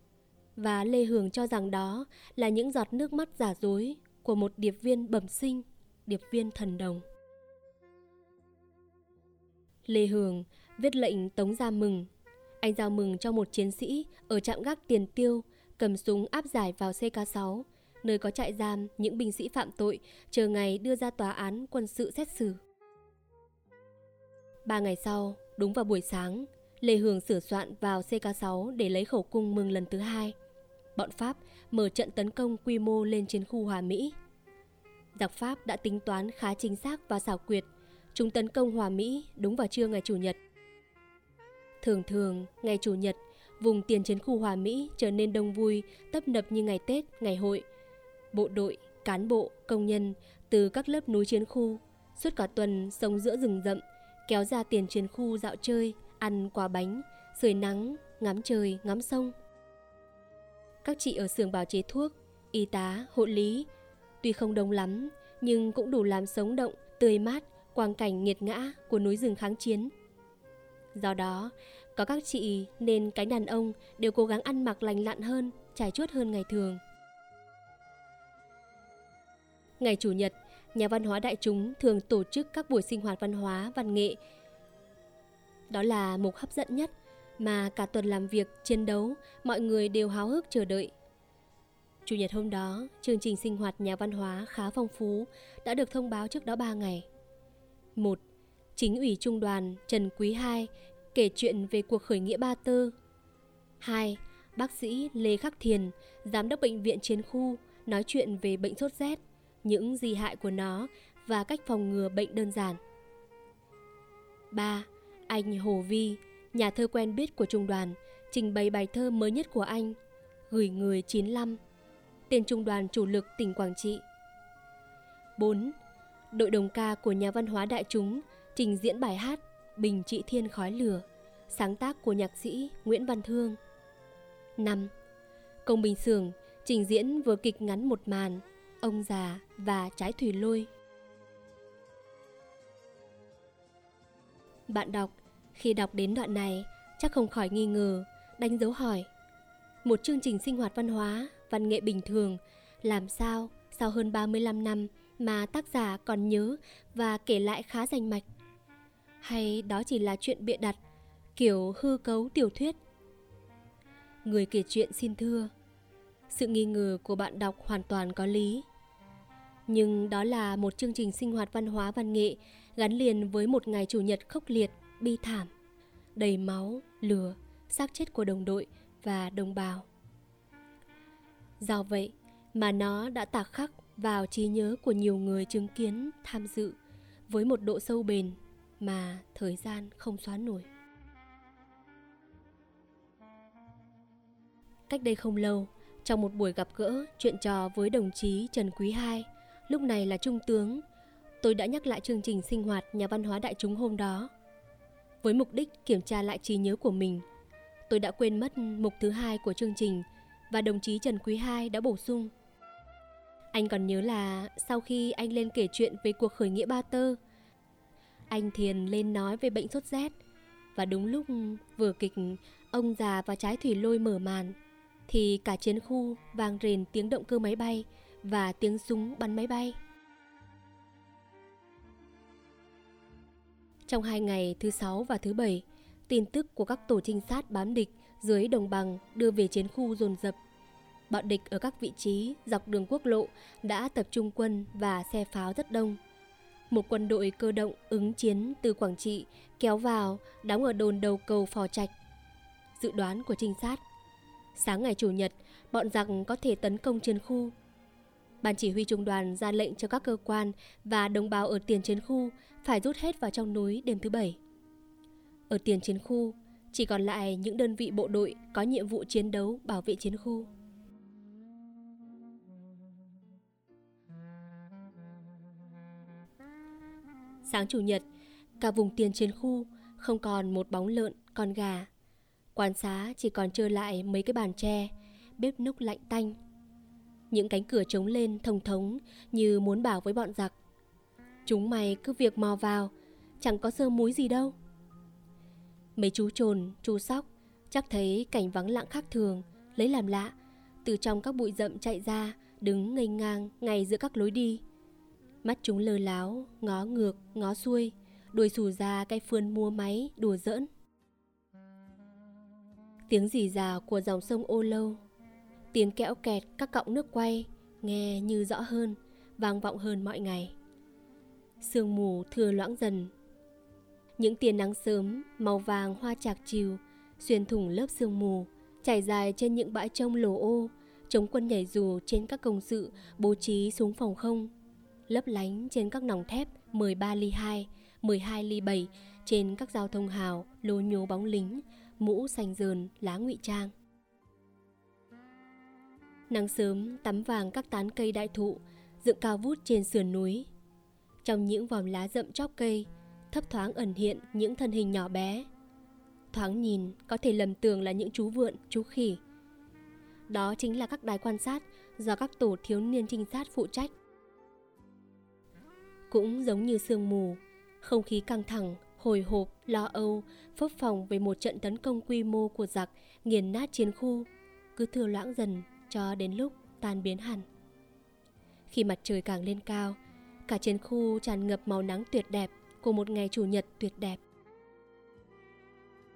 và Lê Hường cho rằng đó là những giọt nước mắt giả dối của một điệp viên bẩm sinh, điệp viên thần đồng. Lê Hường viết lệnh tống ra mừng. Anh giao mừng cho một chiến sĩ ở trạm gác tiền tiêu, cầm súng áp giải vào CK6, nơi có trại giam những binh sĩ phạm tội, chờ ngày đưa ra tòa án quân sự xét xử. Ba ngày sau, đúng vào buổi sáng, Lê Hường sửa soạn vào CK6 để lấy khẩu cung mừng lần thứ hai. Bọn Pháp mở trận tấn công quy mô lên chiến khu Hòa Mỹ. Giặc Pháp đã tính toán khá chính xác và xảo quyệt Chúng tấn công Hòa Mỹ đúng vào trưa ngày Chủ nhật. Thường thường, ngày Chủ nhật, vùng tiền chiến khu Hòa Mỹ trở nên đông vui, tấp nập như ngày Tết, ngày hội. Bộ đội, cán bộ, công nhân từ các lớp núi chiến khu suốt cả tuần sống giữa rừng rậm, kéo ra tiền chiến khu dạo chơi, ăn quả bánh, sưởi nắng, ngắm trời, ngắm sông. các chị ở xưởng bào chế thuốc, y tá, hộ lý, tuy không đông lắm nhưng cũng đủ làm sống động, tươi mát quang cảnh nghiệt ngã của núi rừng kháng chiến. Do đó, có các chị nên cánh đàn ông đều cố gắng ăn mặc lành lặn hơn, trải chuốt hơn ngày thường. Ngày Chủ nhật, nhà văn hóa đại chúng thường tổ chức các buổi sinh hoạt văn hóa, văn nghệ. Đó là mục hấp dẫn nhất mà cả tuần làm việc, chiến đấu, mọi người đều háo hức chờ đợi. Chủ nhật hôm đó, chương trình sinh hoạt nhà văn hóa khá phong phú, đã được thông báo trước đó 3 ngày. 1. Chính ủy trung đoàn Trần Quý II kể chuyện về cuộc khởi nghĩa Ba Tơ. 2. Bác sĩ Lê Khắc Thiền, giám đốc bệnh viện chiến khu, nói chuyện về bệnh sốt rét, những di hại của nó và cách phòng ngừa bệnh đơn giản. 3. Anh Hồ Vi, nhà thơ quen biết của trung đoàn, trình bày bài thơ mới nhất của anh, Gửi người 95, tên trung đoàn chủ lực tỉnh Quảng Trị. 4 đội đồng ca của nhà văn hóa đại chúng trình diễn bài hát Bình Trị Thiên Khói Lửa, sáng tác của nhạc sĩ Nguyễn Văn Thương. 5. Công Bình Sường trình diễn vừa kịch ngắn một màn, Ông già và Trái thủy lôi. Bạn đọc, khi đọc đến đoạn này, chắc không khỏi nghi ngờ, đánh dấu hỏi. Một chương trình sinh hoạt văn hóa, văn nghệ bình thường, làm sao sau hơn 35 năm mà tác giả còn nhớ và kể lại khá rành mạch. Hay đó chỉ là chuyện bịa đặt, kiểu hư cấu tiểu thuyết? Người kể chuyện xin thưa, sự nghi ngờ của bạn đọc hoàn toàn có lý. Nhưng đó là một chương trình sinh hoạt văn hóa văn nghệ gắn liền với một ngày chủ nhật khốc liệt, bi thảm, đầy máu, lửa, xác chết của đồng đội và đồng bào. Do vậy mà nó đã tạc khắc vào trí nhớ của nhiều người chứng kiến tham dự với một độ sâu bền mà thời gian không xóa nổi. Cách đây không lâu, trong một buổi gặp gỡ chuyện trò với đồng chí Trần Quý Hai lúc này là trung tướng, tôi đã nhắc lại chương trình sinh hoạt nhà văn hóa đại chúng hôm đó. Với mục đích kiểm tra lại trí nhớ của mình, tôi đã quên mất mục thứ hai của chương trình và đồng chí Trần Quý Hai đã bổ sung anh còn nhớ là sau khi anh lên kể chuyện về cuộc khởi nghĩa Ba Tơ, anh Thiền lên nói về bệnh sốt rét. Và đúng lúc vừa kịch Ông già và trái thủy lôi mở màn, thì cả chiến khu vang rền tiếng động cơ máy bay và tiếng súng bắn máy bay. Trong hai ngày thứ sáu và thứ bảy, tin tức của các tổ trinh sát bám địch dưới đồng bằng đưa về chiến khu dồn dập bọn địch ở các vị trí dọc đường quốc lộ đã tập trung quân và xe pháo rất đông. Một quân đội cơ động ứng chiến từ Quảng Trị kéo vào đóng ở đồn đầu cầu Phò Trạch. Dự đoán của trinh sát Sáng ngày Chủ nhật, bọn giặc có thể tấn công chiến khu. Ban chỉ huy trung đoàn ra lệnh cho các cơ quan và đồng bào ở tiền chiến khu phải rút hết vào trong núi đêm thứ bảy. Ở tiền chiến khu, chỉ còn lại những đơn vị bộ đội có nhiệm vụ chiến đấu bảo vệ chiến khu. Sáng chủ nhật, cả vùng tiền chiến khu không còn một bóng lợn, con gà. Quán xá chỉ còn trơ lại mấy cái bàn tre, bếp núc lạnh tanh. Những cánh cửa trống lên thông thống như muốn bảo với bọn giặc. Chúng mày cứ việc mò vào, chẳng có sơ múi gì đâu. Mấy chú trồn, chú sóc chắc thấy cảnh vắng lặng khác thường, lấy làm lạ, từ trong các bụi rậm chạy ra, đứng ngây ngang ngay giữa các lối đi. Mắt chúng lơ láo, ngó ngược, ngó xuôi, đuôi xù ra cái phươn mua máy, đùa giỡn. Tiếng rì rào của dòng sông ô lâu, tiếng kẽo kẹt các cọng nước quay, nghe như rõ hơn, vang vọng hơn mọi ngày. Sương mù thưa loãng dần. Những tia nắng sớm, màu vàng hoa chạc chiều, xuyên thủng lớp sương mù, trải dài trên những bãi trông lồ ô, chống quân nhảy dù trên các công sự bố trí xuống phòng không lấp lánh trên các nòng thép 13 ly 2, 12 ly 7 trên các giao thông hào, lô nhố bóng lính, mũ xanh dờn, lá ngụy trang. Nắng sớm tắm vàng các tán cây đại thụ dựng cao vút trên sườn núi. Trong những vòm lá rậm chóp cây, thấp thoáng ẩn hiện những thân hình nhỏ bé. Thoáng nhìn có thể lầm tưởng là những chú vượn, chú khỉ. Đó chính là các đài quan sát do các tổ thiếu niên trinh sát phụ trách. Cũng giống như sương mù, không khí căng thẳng, hồi hộp, lo âu, phấp phòng về một trận tấn công quy mô của giặc nghiền nát chiến khu, cứ thừa loãng dần cho đến lúc tan biến hẳn. Khi mặt trời càng lên cao, cả chiến khu tràn ngập màu nắng tuyệt đẹp của một ngày chủ nhật tuyệt đẹp.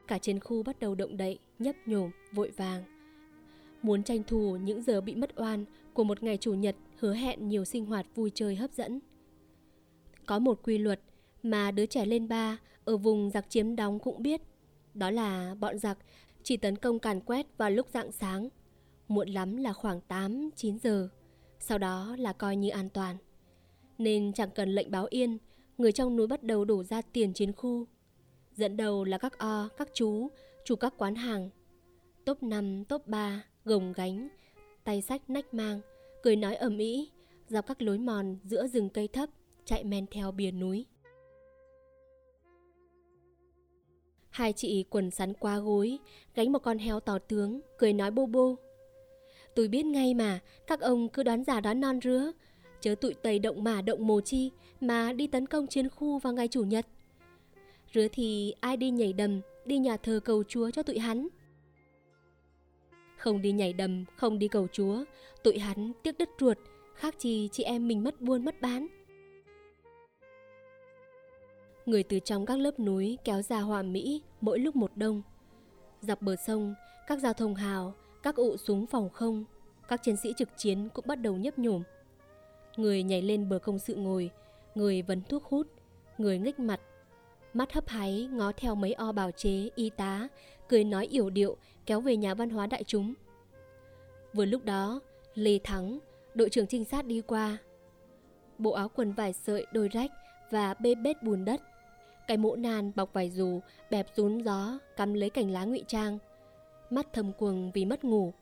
Cả chiến khu bắt đầu động đậy, nhấp nhổm, vội vàng. Muốn tranh thủ những giờ bị mất oan của một ngày chủ nhật hứa hẹn nhiều sinh hoạt vui chơi hấp dẫn. Có một quy luật mà đứa trẻ lên ba ở vùng giặc chiếm đóng cũng biết. Đó là bọn giặc chỉ tấn công càn quét vào lúc rạng sáng, muộn lắm là khoảng 8-9 giờ, sau đó là coi như an toàn. Nên chẳng cần lệnh báo yên, người trong núi bắt đầu đổ ra tiền chiến khu. Dẫn đầu là các o, các chú, chủ các quán hàng. Top 5, top 3, gồng gánh, tay sách nách mang, cười nói ầm ĩ, dọc các lối mòn giữa rừng cây thấp, chạy men theo bìa núi. Hai chị quần sắn qua gối, gánh một con heo tỏ tướng, cười nói bô bô. Tôi biết ngay mà, các ông cứ đoán giả đoán non rứa. Chớ tụi tây động mà động mồ chi mà đi tấn công chiến khu vào ngày chủ nhật. Rứa thì ai đi nhảy đầm, đi nhà thờ cầu chúa cho tụi hắn. Không đi nhảy đầm, không đi cầu chúa, tụi hắn tiếc đất ruột, khác chi chị em mình mất buôn mất bán. Người từ trong các lớp núi kéo ra hòa Mỹ mỗi lúc một đông. Dọc bờ sông, các giao thông hào, các ụ súng phòng không, các chiến sĩ trực chiến cũng bắt đầu nhấp nhổm. Người nhảy lên bờ công sự ngồi, người vấn thuốc hút, người nghếch mặt, mắt hấp háy ngó theo mấy o bào chế, y tá, cười nói yểu điệu kéo về nhà văn hóa đại chúng. Vừa lúc đó, Lê Thắng, đội trưởng trinh sát đi qua. Bộ áo quần vải sợi đôi rách và bê bết bùn đất cái mũ nan bọc vải dù, bẹp rún gió, cắm lấy cành lá ngụy trang. Mắt thầm quầng vì mất ngủ.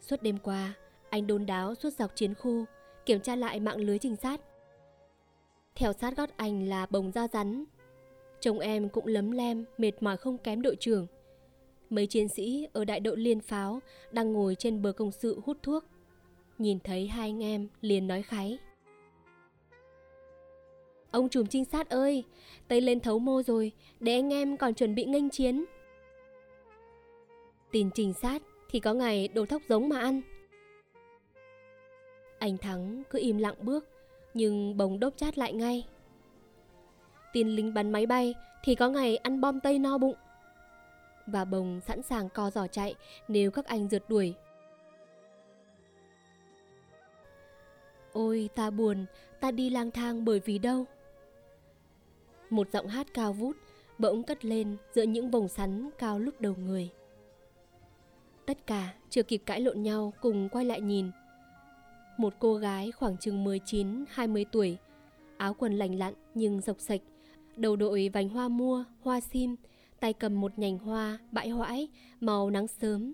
Suốt đêm qua, anh đôn đáo suốt dọc chiến khu, kiểm tra lại mạng lưới trinh sát. Theo sát gót anh là bồng da rắn. Chồng em cũng lấm lem, mệt mỏi không kém đội trưởng. Mấy chiến sĩ ở đại đội liên pháo đang ngồi trên bờ công sự hút thuốc. Nhìn thấy hai anh em liền nói kháy. Ông trùm trinh sát ơi, Tây lên thấu mô rồi, để anh em còn chuẩn bị nghênh chiến. Tin trinh sát thì có ngày đồ thóc giống mà ăn. Anh Thắng cứ im lặng bước, nhưng bồng đốt chát lại ngay. Tin lính bắn máy bay thì có ngày ăn bom tây no bụng. Và bồng sẵn sàng co giỏ chạy nếu các anh rượt đuổi. Ôi ta buồn, ta đi lang thang bởi vì đâu một giọng hát cao vút bỗng cất lên giữa những vòng sắn cao lúc đầu người. Tất cả chưa kịp cãi lộn nhau cùng quay lại nhìn. Một cô gái khoảng chừng 19-20 tuổi, áo quần lành lặn nhưng dọc sạch, đầu đội vành hoa mua, hoa sim, tay cầm một nhành hoa bãi hoãi màu nắng sớm.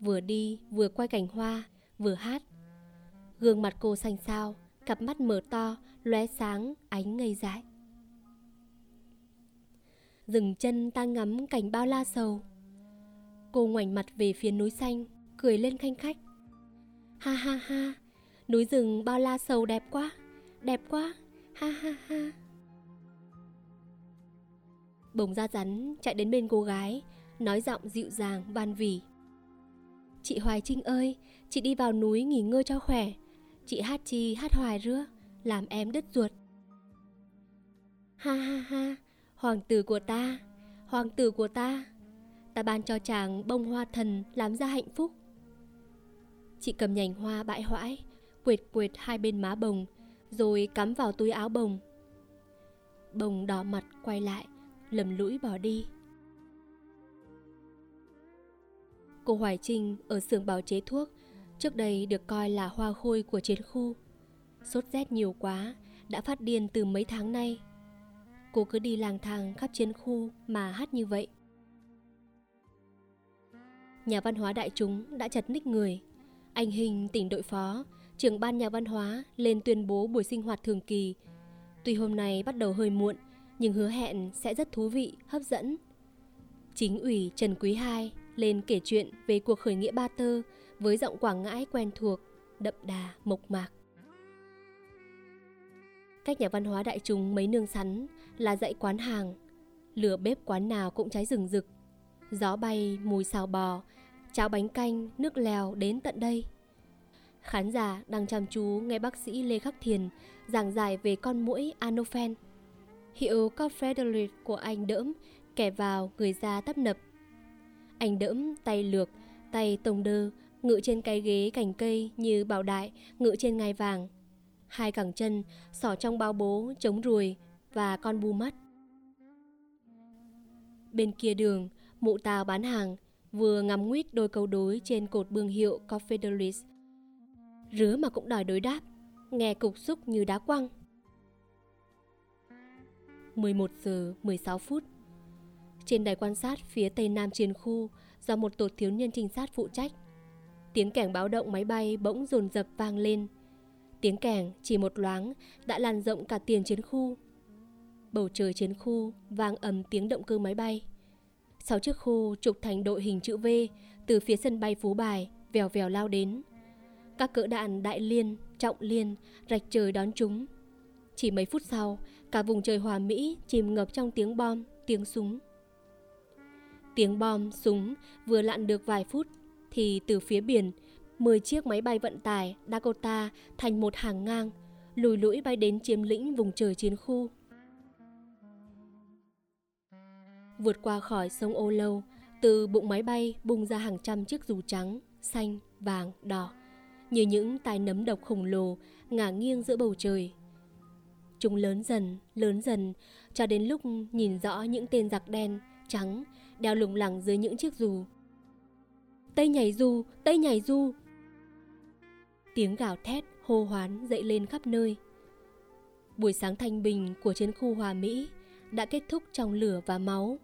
Vừa đi vừa quay cảnh hoa, vừa hát. Gương mặt cô xanh xao, cặp mắt mở to, lóe sáng, ánh ngây dại dừng chân ta ngắm cảnh bao la sầu. Cô ngoảnh mặt về phía núi xanh, cười lên khanh khách. Ha ha ha, núi rừng bao la sầu đẹp quá, đẹp quá, ha ha ha. Bồng da rắn chạy đến bên cô gái, nói giọng dịu dàng van vỉ. Chị Hoài Trinh ơi, chị đi vào núi nghỉ ngơi cho khỏe. Chị hát chi hát hoài rứa, làm em đứt ruột. Ha ha ha, Hoàng tử của ta, hoàng tử của ta, ta ban cho chàng bông hoa thần làm ra hạnh phúc. Chị cầm nhành hoa bãi hoãi, quệt quệt hai bên má bồng, rồi cắm vào túi áo bồng. Bồng đỏ mặt quay lại, lầm lũi bỏ đi. Cô Hoài Trinh ở xưởng bào chế thuốc, trước đây được coi là hoa khôi của chiến khu. Sốt rét nhiều quá, đã phát điên từ mấy tháng nay Cô cứ đi lang thang khắp chiến khu mà hát như vậy. Nhà văn hóa đại chúng đã chật ních người. Anh Hình tỉnh đội phó Trưởng ban nhà văn hóa lên tuyên bố buổi sinh hoạt thường kỳ. Tuy hôm nay bắt đầu hơi muộn Nhưng hứa hẹn sẽ rất thú vị, hấp dẫn. Chính ủy Trần Quý Hai lên kể chuyện về cuộc khởi nghĩa Ba Tơ với giọng Quảng Ngãi quen thuộc, đậm đà, mộc mạc. Cách nhà văn hóa đại chúng mấy nương sắn là dãy quán hàng. Lửa bếp quán nào cũng cháy rừng rực. Gió bay, mùi xào bò, cháo bánh canh, nước lèo đến tận đây. Khán giả đang chăm chú nghe bác sĩ Lê Khắc Thiền giảng giải về con mũi Anophen. Hiệu Confederate của anh đỡm kẻ vào người ra tấp nập. Anh đỡm tay lược, tay tông đơ, ngự trên cái ghế cành cây như bảo đại ngự trên ngai vàng hai cẳng chân sỏ trong bao bố chống ruồi và con bu mắt. Bên kia đường, mụ tào bán hàng vừa ngắm nguyết đôi câu đối trên cột bương hiệu Confederates. Rứa mà cũng đòi đối đáp, nghe cục xúc như đá quăng. 11 giờ 16 phút Trên đài quan sát phía tây nam chiến khu do một tổ thiếu niên trinh sát phụ trách. Tiếng cảnh báo động máy bay bỗng dồn dập vang lên – Tiếng kèn chỉ một loáng đã lan rộng cả tiền chiến khu. Bầu trời chiến khu vang ầm tiếng động cơ máy bay. Sáu chiếc khu trục thành đội hình chữ V từ phía sân bay Phú Bài vèo vèo lao đến. Các cỡ đạn đại liên, trọng liên, rạch trời đón chúng. Chỉ mấy phút sau, cả vùng trời hòa Mỹ chìm ngập trong tiếng bom, tiếng súng. Tiếng bom, súng vừa lặn được vài phút thì từ phía biển 10 chiếc máy bay vận tải Dakota thành một hàng ngang, lùi lũi bay đến chiếm lĩnh vùng trời chiến khu. Vượt qua khỏi sông Ô Lâu, từ bụng máy bay bung ra hàng trăm chiếc dù trắng, xanh, vàng, đỏ, như những tài nấm độc khổng lồ ngả nghiêng giữa bầu trời. Chúng lớn dần, lớn dần, cho đến lúc nhìn rõ những tên giặc đen, trắng, đeo lủng lẳng dưới những chiếc dù. Tây nhảy dù, Tây nhảy dù, Tiếng gào thét, hô hoán dậy lên khắp nơi. Buổi sáng thanh bình của chiến khu Hòa Mỹ đã kết thúc trong lửa và máu.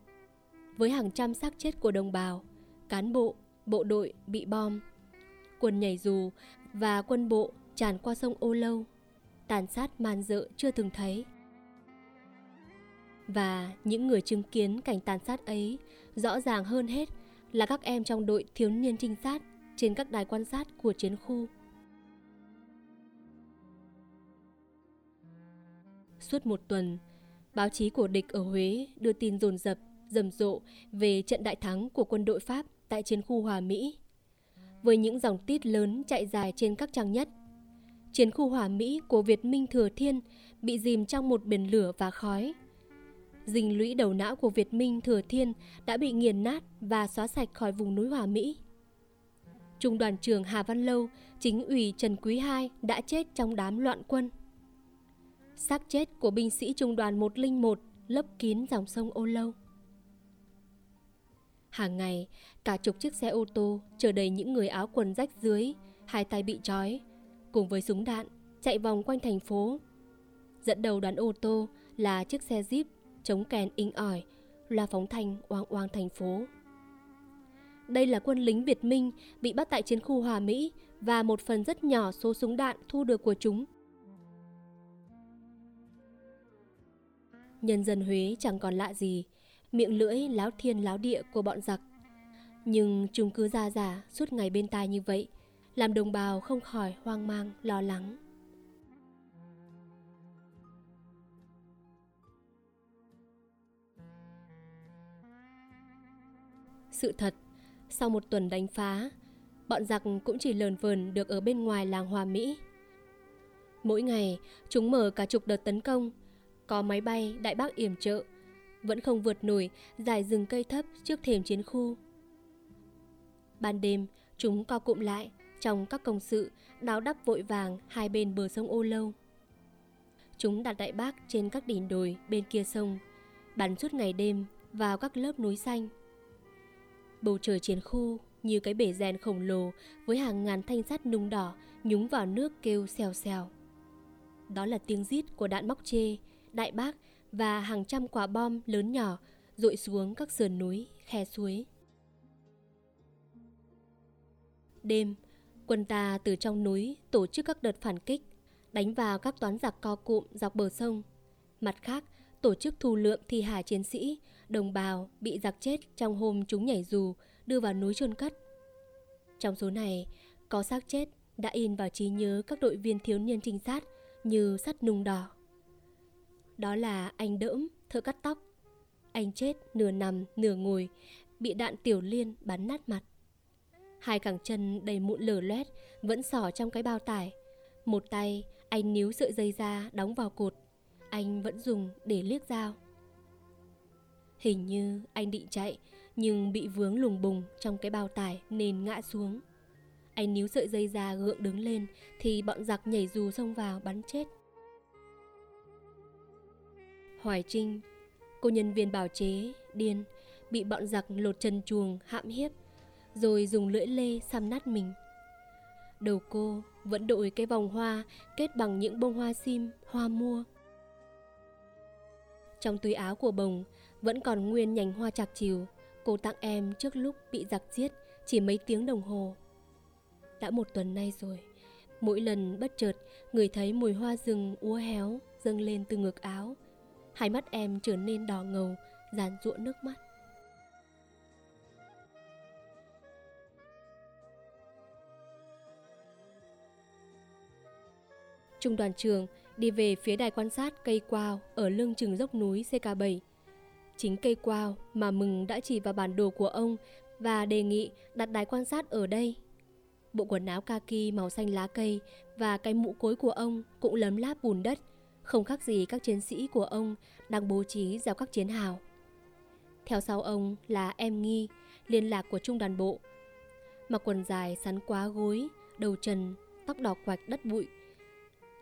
Với hàng trăm xác chết của đồng bào, cán bộ, bộ đội bị bom, quân nhảy dù và quân bộ tràn qua sông Ô Lâu, tàn sát man dợ chưa từng thấy. Và những người chứng kiến cảnh tàn sát ấy rõ ràng hơn hết là các em trong đội thiếu niên trinh sát trên các đài quan sát của chiến khu. Suốt một tuần, báo chí của địch ở Huế đưa tin dồn dập, rầm rộ về trận đại thắng của quân đội Pháp tại chiến khu Hòa Mỹ. Với những dòng tít lớn chạy dài trên các trang nhất, chiến khu Hòa Mỹ của Việt Minh Thừa Thiên bị dìm trong một biển lửa và khói. Dinh lũy đầu não của Việt Minh Thừa Thiên đã bị nghiền nát và xóa sạch khỏi vùng núi Hòa Mỹ. Trung đoàn trưởng Hà Văn Lâu, chính ủy Trần Quý II đã chết trong đám loạn quân xác chết của binh sĩ trung đoàn 101 lấp kín dòng sông Ô Lâu. Hàng ngày, cả chục chiếc xe ô tô chở đầy những người áo quần rách dưới, hai tay bị trói, cùng với súng đạn chạy vòng quanh thành phố. Dẫn đầu đoàn ô tô là chiếc xe Jeep chống kèn inh ỏi, loa phóng thanh oang oang thành phố. Đây là quân lính Việt Minh bị bắt tại chiến khu Hòa Mỹ và một phần rất nhỏ số súng đạn thu được của chúng Nhân dân Huế chẳng còn lạ gì, miệng lưỡi láo thiên láo địa của bọn giặc. Nhưng chúng cứ ra giả suốt ngày bên tai như vậy, làm đồng bào không khỏi hoang mang, lo lắng. Sự thật, sau một tuần đánh phá, bọn giặc cũng chỉ lờn vờn được ở bên ngoài làng Hòa Mỹ. Mỗi ngày, chúng mở cả chục đợt tấn công, có máy bay đại bác yểm trợ, vẫn không vượt nổi dài rừng cây thấp trước thềm chiến khu. Ban đêm, chúng co cụm lại trong các công sự đào đắp vội vàng hai bên bờ sông Ô Lâu. Chúng đặt đại bác trên các đỉnh đồi bên kia sông, bắn suốt ngày đêm vào các lớp núi xanh. Bầu trời chiến khu như cái bể rèn khổng lồ với hàng ngàn thanh sắt nung đỏ nhúng vào nước kêu xèo xèo. Đó là tiếng rít của đạn móc chê đại bác và hàng trăm quả bom lớn nhỏ rội xuống các sườn núi, khe suối. Đêm, quân ta từ trong núi tổ chức các đợt phản kích, đánh vào các toán giặc co cụm dọc bờ sông. Mặt khác, tổ chức thu lượm thi hài chiến sĩ, đồng bào bị giặc chết trong hôm chúng nhảy dù đưa vào núi chôn cất. Trong số này, có xác chết đã in vào trí nhớ các đội viên thiếu niên trinh sát như sắt nung đỏ. Đó là anh Đỡm, thợ cắt tóc. Anh chết nửa nằm nửa ngồi, bị đạn tiểu liên bắn nát mặt. Hai cẳng chân đầy mụn lở loét vẫn sỏ trong cái bao tải. Một tay anh níu sợi dây ra đóng vào cột. Anh vẫn dùng để liếc dao. Hình như anh định chạy nhưng bị vướng lùng bùng trong cái bao tải nên ngã xuống. Anh níu sợi dây ra gượng đứng lên thì bọn giặc nhảy dù xông vào bắn chết. Hoài Trinh, cô nhân viên bảo chế, điên, bị bọn giặc lột chân chuồng hãm hiếp, rồi dùng lưỡi lê xăm nát mình. Đầu cô vẫn đội cái vòng hoa kết bằng những bông hoa sim, hoa mua. Trong túi áo của bồng vẫn còn nguyên nhành hoa chạc chiều cô tặng em trước lúc bị giặc giết chỉ mấy tiếng đồng hồ. Đã một tuần nay rồi, mỗi lần bất chợt người thấy mùi hoa rừng úa héo dâng lên từ ngực áo. Hai mắt em trở nên đỏ ngầu, dàn ruộng nước mắt. Trung đoàn trường đi về phía đài quan sát cây quao ở lưng chừng dốc núi CK7. Chính cây quao mà Mừng đã chỉ vào bản đồ của ông và đề nghị đặt đài quan sát ở đây. Bộ quần áo kaki màu xanh lá cây và cái mũ cối của ông cũng lấm láp bùn đất, không khác gì các chiến sĩ của ông đang bố trí dọc các chiến hào. Theo sau ông là em Nghi, liên lạc của trung đoàn bộ. Mặc quần dài sắn quá gối, đầu trần, tóc đỏ quạch đất bụi,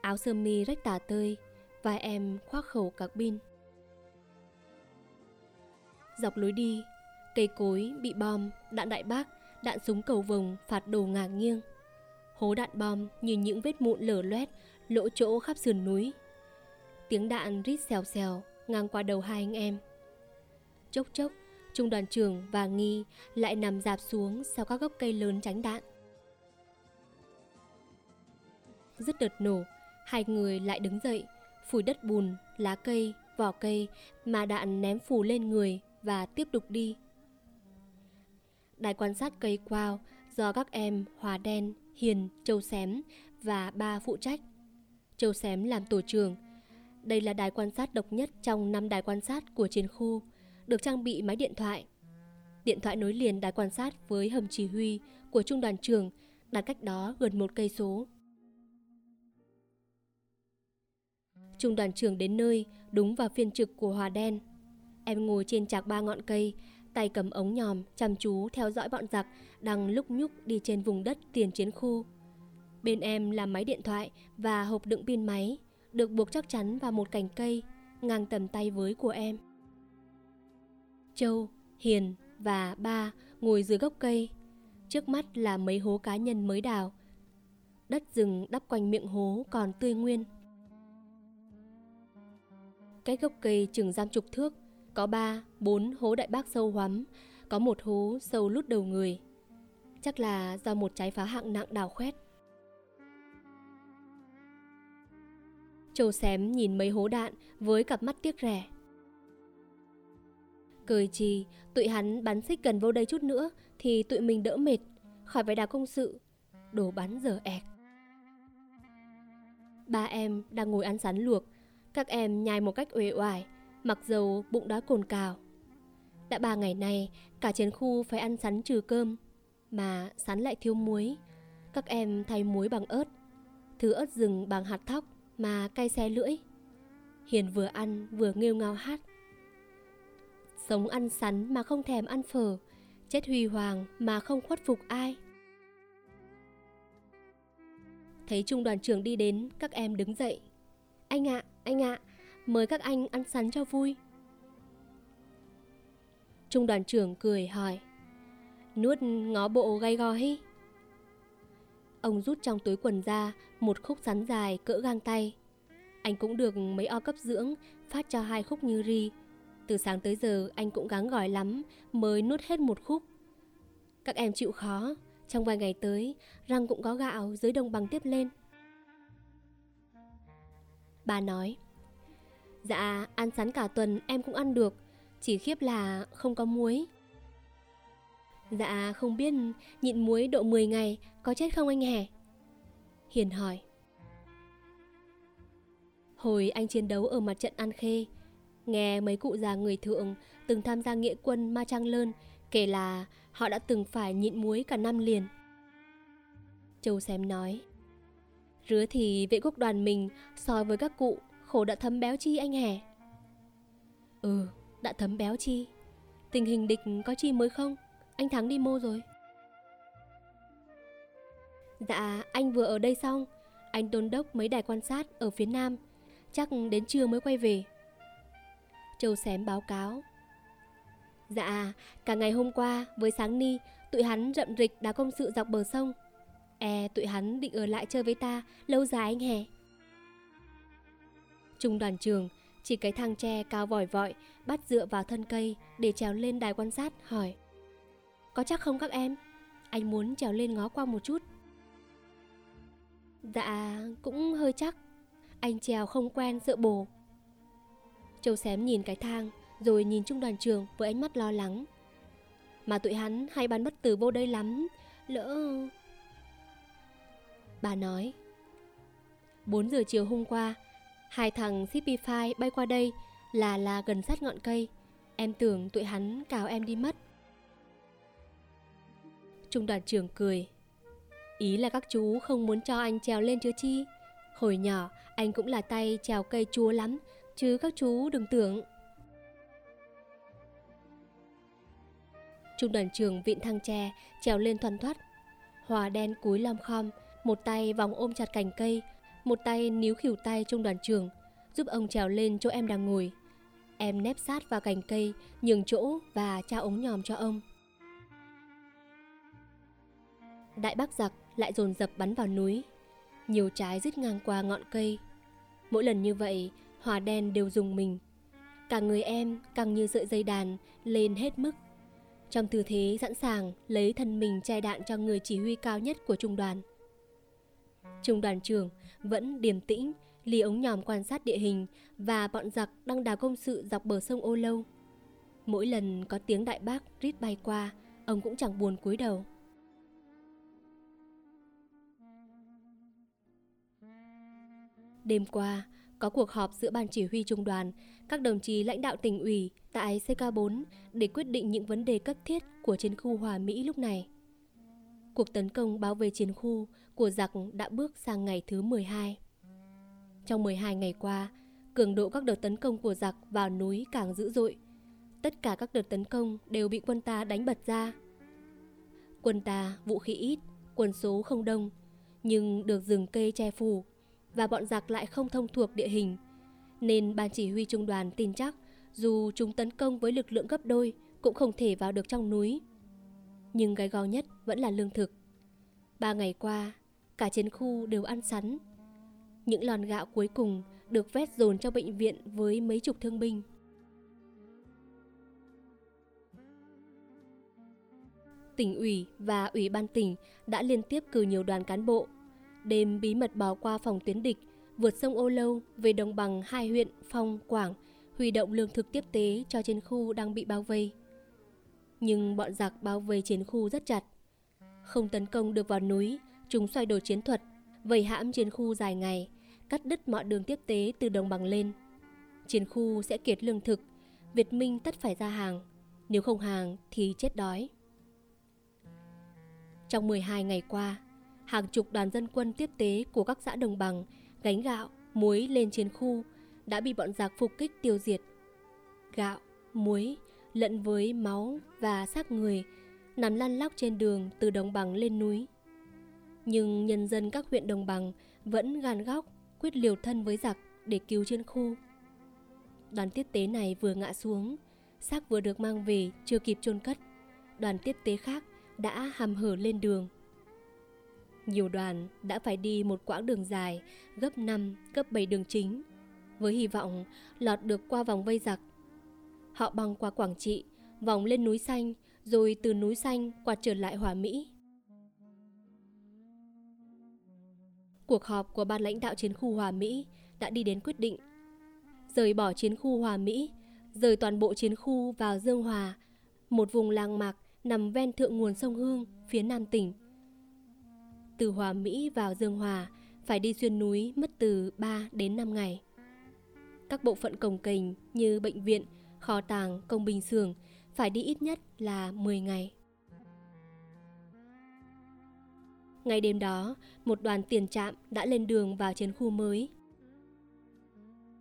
áo sơ mi rách tả tơi, vai em khoác khẩu các bin. Dọc lối đi, cây cối bị bom, đạn đại bác, đạn súng cầu vồng phạt đồ ngả nghiêng. Hố đạn bom như những vết mụn lở loét, lỗ chỗ khắp sườn núi. Tiếng đạn rít xèo xèo ngang qua đầu hai anh em. Chốc chốc, trung đoàn trưởng và Nghi lại nằm dạp xuống sau các gốc cây lớn tránh đạn. Dứt đợt nổ, hai người lại đứng dậy, phủi đất bùn, lá cây, vỏ cây mà đạn ném phủ lên người và tiếp tục đi. Đài quan sát cây quao do các em Hòa Đen, Hiền, Châu Xém và ba phụ trách. Châu Xém làm tổ trưởng. Đây là đài quan sát độc nhất trong năm đài quan sát của chiến khu, được trang bị máy điện thoại. Điện thoại nối liền đài quan sát với hầm chỉ huy của trung đoàn trưởng đặt cách đó gần một cây số. Trung đoàn trưởng đến nơi đúng vào phiên trực của Hòa Đen. Em ngồi trên chạc ba ngọn cây, tay cầm ống nhòm, chăm chú theo dõi bọn giặc đang lúc nhúc đi trên vùng đất tiền chiến khu. Bên em là máy điện thoại và hộp đựng pin máy, được buộc chắc chắn vào một cành cây, ngang tầm tay với của em. Châu, Hiền và ba ngồi dưới gốc cây. Trước mắt là mấy hố cá nhân mới đào. Đất rừng đắp quanh miệng hố còn tươi nguyên. Cách gốc cây chừng giam chục thước có ba, bốn hố đại bác sâu hoắm, có một hố sâu lút đầu người. Chắc là do một trái phá hạng nặng đào khoét. Châu xém nhìn mấy hố đạn với cặp mắt tiếc rẻ. Cười chi, tụi hắn bắn xích gần vô đây chút nữa thì tụi mình đỡ mệt, khỏi phải đào công sự. Đồ bắn giờ ẹc. Ba em đang ngồi ăn sắn luộc, các em nhai một cách uể oải, mặc dầu bụng đói cồn cào. Đã ba ngày nay, cả chiến khu phải ăn sắn trừ cơm, mà sắn lại thiếu muối. Các em thay muối bằng ớt, thứ ớt rừng bằng hạt thóc mà cay xé lưỡi. Hiền vừa ăn vừa nghêu ngao hát. Sống ăn sắn mà không thèm ăn phở, chết huy hoàng mà không khuất phục ai. Thấy trung đoàn trưởng đi đến, các em đứng dậy. Anh ạ, anh ạ, mời các anh ăn sắn cho vui. Trung đoàn trưởng cười hỏi, nuốt ngó bộ gay go hi. Ông rút trong túi quần ra một khúc sắn dài cỡ gang tay. Anh cũng được mấy o cấp dưỡng phát cho hai khúc như ri. Từ sáng tới giờ anh cũng gắng gỏi lắm mới nuốt hết một khúc. Các em chịu khó, trong vài ngày tới răng cũng có gạo dưới đồng bằng tiếp lên. Bà nói, Dạ, ăn sắn cả tuần em cũng ăn được, chỉ khiếp là không có muối. Dạ không biết nhịn muối độ 10 ngày có chết không anh hẻ? Hiền hỏi. Hồi anh chiến đấu ở mặt trận An Khê, nghe mấy cụ già người thượng từng tham gia nghĩa quân Ma Trang Lơn kể là họ đã từng phải nhịn muối cả năm liền. Châu Xém nói. Rứa thì vệ quốc đoàn mình so với các cụ khổ đã thấm béo chi anh hẻ. Ừ, đã thấm béo chi. Tình hình địch có chi mới không? Anh Thắng đi mô rồi. Dạ, anh vừa ở đây xong. Anh đôn đốc mấy đài quan sát ở phía nam. Chắc đến trưa mới quay về. Châu xém báo cáo. Dạ, cả ngày hôm qua với sáng ni, tụi hắn rậm rịch đá công sự dọc bờ sông. E, tụi hắn định ở lại chơi với ta lâu dài anh hè. Trung đoàn trường chỉ cái thang tre cao vòi vọi bắt dựa vào thân cây để trèo lên đài quan sát hỏi có chắc không các em? Anh muốn trèo lên ngó qua một chút. Dạ cũng hơi chắc. Anh trèo không quen sợ bồ. Châu xém nhìn cái thang, rồi nhìn trung đoàn trường với ánh mắt lo lắng. Mà tụi hắn hay bắn bất tử vô đây lắm, lỡ bà nói 4 giờ chiều hôm qua, Hai thằng CP5 bay qua đây là là gần sát ngọn cây. Em tưởng tụi hắn cào em đi mất. Trung đoàn trưởng cười. Ý là các chú không muốn cho anh trèo lên chứ chi. Hồi nhỏ anh cũng là tay trèo cây chúa lắm, chứ các chú đừng tưởng. Trung đoàn trưởng vịn thang tre trèo lên thoăn thoắt. Hòa đen cúi lom khom, một tay vòng ôm chặt cành cây, một tay níu khỉu tay trung đoàn trưởng, giúp ông trèo lên chỗ em đang ngồi. Em nép sát vào cành cây, nhường chỗ và trao ống nhòm cho ông. Đại bác giặc lại dồn dập bắn vào núi. Nhiều trái rít ngang qua ngọn cây. Mỗi lần như vậy, hòa đen đều dùng mình. Cả người em căng như sợi dây đàn, lên hết mức. Trong tư thế sẵn sàng lấy thân mình che đạn cho người chỉ huy cao nhất của trung đoàn. Trung đoàn trưởng vẫn điềm tĩnh, lì ống nhòm quan sát địa hình và bọn giặc đang đào công sự dọc bờ sông Ô Lâu. Mỗi lần có tiếng đại bác rít bay qua, ông cũng chẳng buồn cúi đầu. Đêm qua, có cuộc họp giữa ban chỉ huy trung đoàn, các đồng chí lãnh đạo tỉnh ủy tại CK4 để quyết định những vấn đề cấp thiết của chiến khu Hòa Mỹ lúc này. Cuộc tấn công bảo vệ chiến khu của giặc đã bước sang ngày thứ 12. Trong 12 ngày qua, cường độ các đợt tấn công của giặc vào núi càng dữ dội. Tất cả các đợt tấn công đều bị quân ta đánh bật ra. Quân ta vũ khí ít, quân số không đông, nhưng được rừng cây che phủ và bọn giặc lại không thông thuộc địa hình. Nên ban chỉ huy trung đoàn tin chắc dù chúng tấn công với lực lượng gấp đôi cũng không thể vào được trong núi. Nhưng cái go nhất vẫn là lương thực. Ba ngày qua, cả chiến khu đều ăn sắn. Những lòn gạo cuối cùng được vét dồn cho bệnh viện với mấy chục thương binh. Tỉnh ủy và ủy ban tỉnh đã liên tiếp cử nhiều đoàn cán bộ, đêm bí mật bò qua phòng tuyến địch, vượt sông Ô Lâu về đồng bằng hai huyện Phong, Quảng, huy động lương thực tiếp tế cho chiến khu đang bị bao vây. Nhưng bọn giặc bao vây chiến khu rất chặt. Không tấn công được vào núi, chúng xoay đổi chiến thuật, vây hãm chiến khu dài ngày, cắt đứt mọi đường tiếp tế từ đồng bằng lên. Chiến khu sẽ kiệt lương thực, Việt Minh tất phải ra hàng, nếu không hàng thì chết đói. Trong 12 ngày qua, hàng chục đoàn dân quân tiếp tế của các xã đồng bằng gánh gạo, muối lên chiến khu đã bị bọn giặc phục kích tiêu diệt. Gạo, muối lẫn với máu và xác người nằm lăn lóc trên đường từ đồng bằng lên núi. Nhưng nhân dân các huyện đồng bằng vẫn gan góc quyết liều thân với giặc để cứu chiến khu. Đoàn tiếp tế này vừa ngã xuống, xác vừa được mang về chưa kịp chôn cất. Đoàn tiếp tế khác đã hầm hở lên đường. Nhiều đoàn đã phải đi một quãng đường dài, gấp 5, gấp 7 đường chính, với hy vọng lọt được qua vòng vây giặc. Họ băng qua Quảng Trị, vòng lên núi xanh, rồi từ núi xanh quạt trở lại Hòa Mỹ. Cuộc họp của ban lãnh đạo chiến khu Hòa Mỹ đã đi đến quyết định rời bỏ chiến khu Hòa Mỹ, rời toàn bộ chiến khu vào Dương Hòa, một vùng làng mạc nằm ven thượng nguồn sông Hương, phía nam tỉnh. Từ Hòa Mỹ vào Dương Hòa phải đi xuyên núi mất từ 3 đến 5 ngày. Các bộ phận cồng kềnh như bệnh viện, kho tàng, công bình xưởng phải đi ít nhất là 10 ngày. Ngày đêm đó, một đoàn tiền trạm đã lên đường vào chiến khu mới.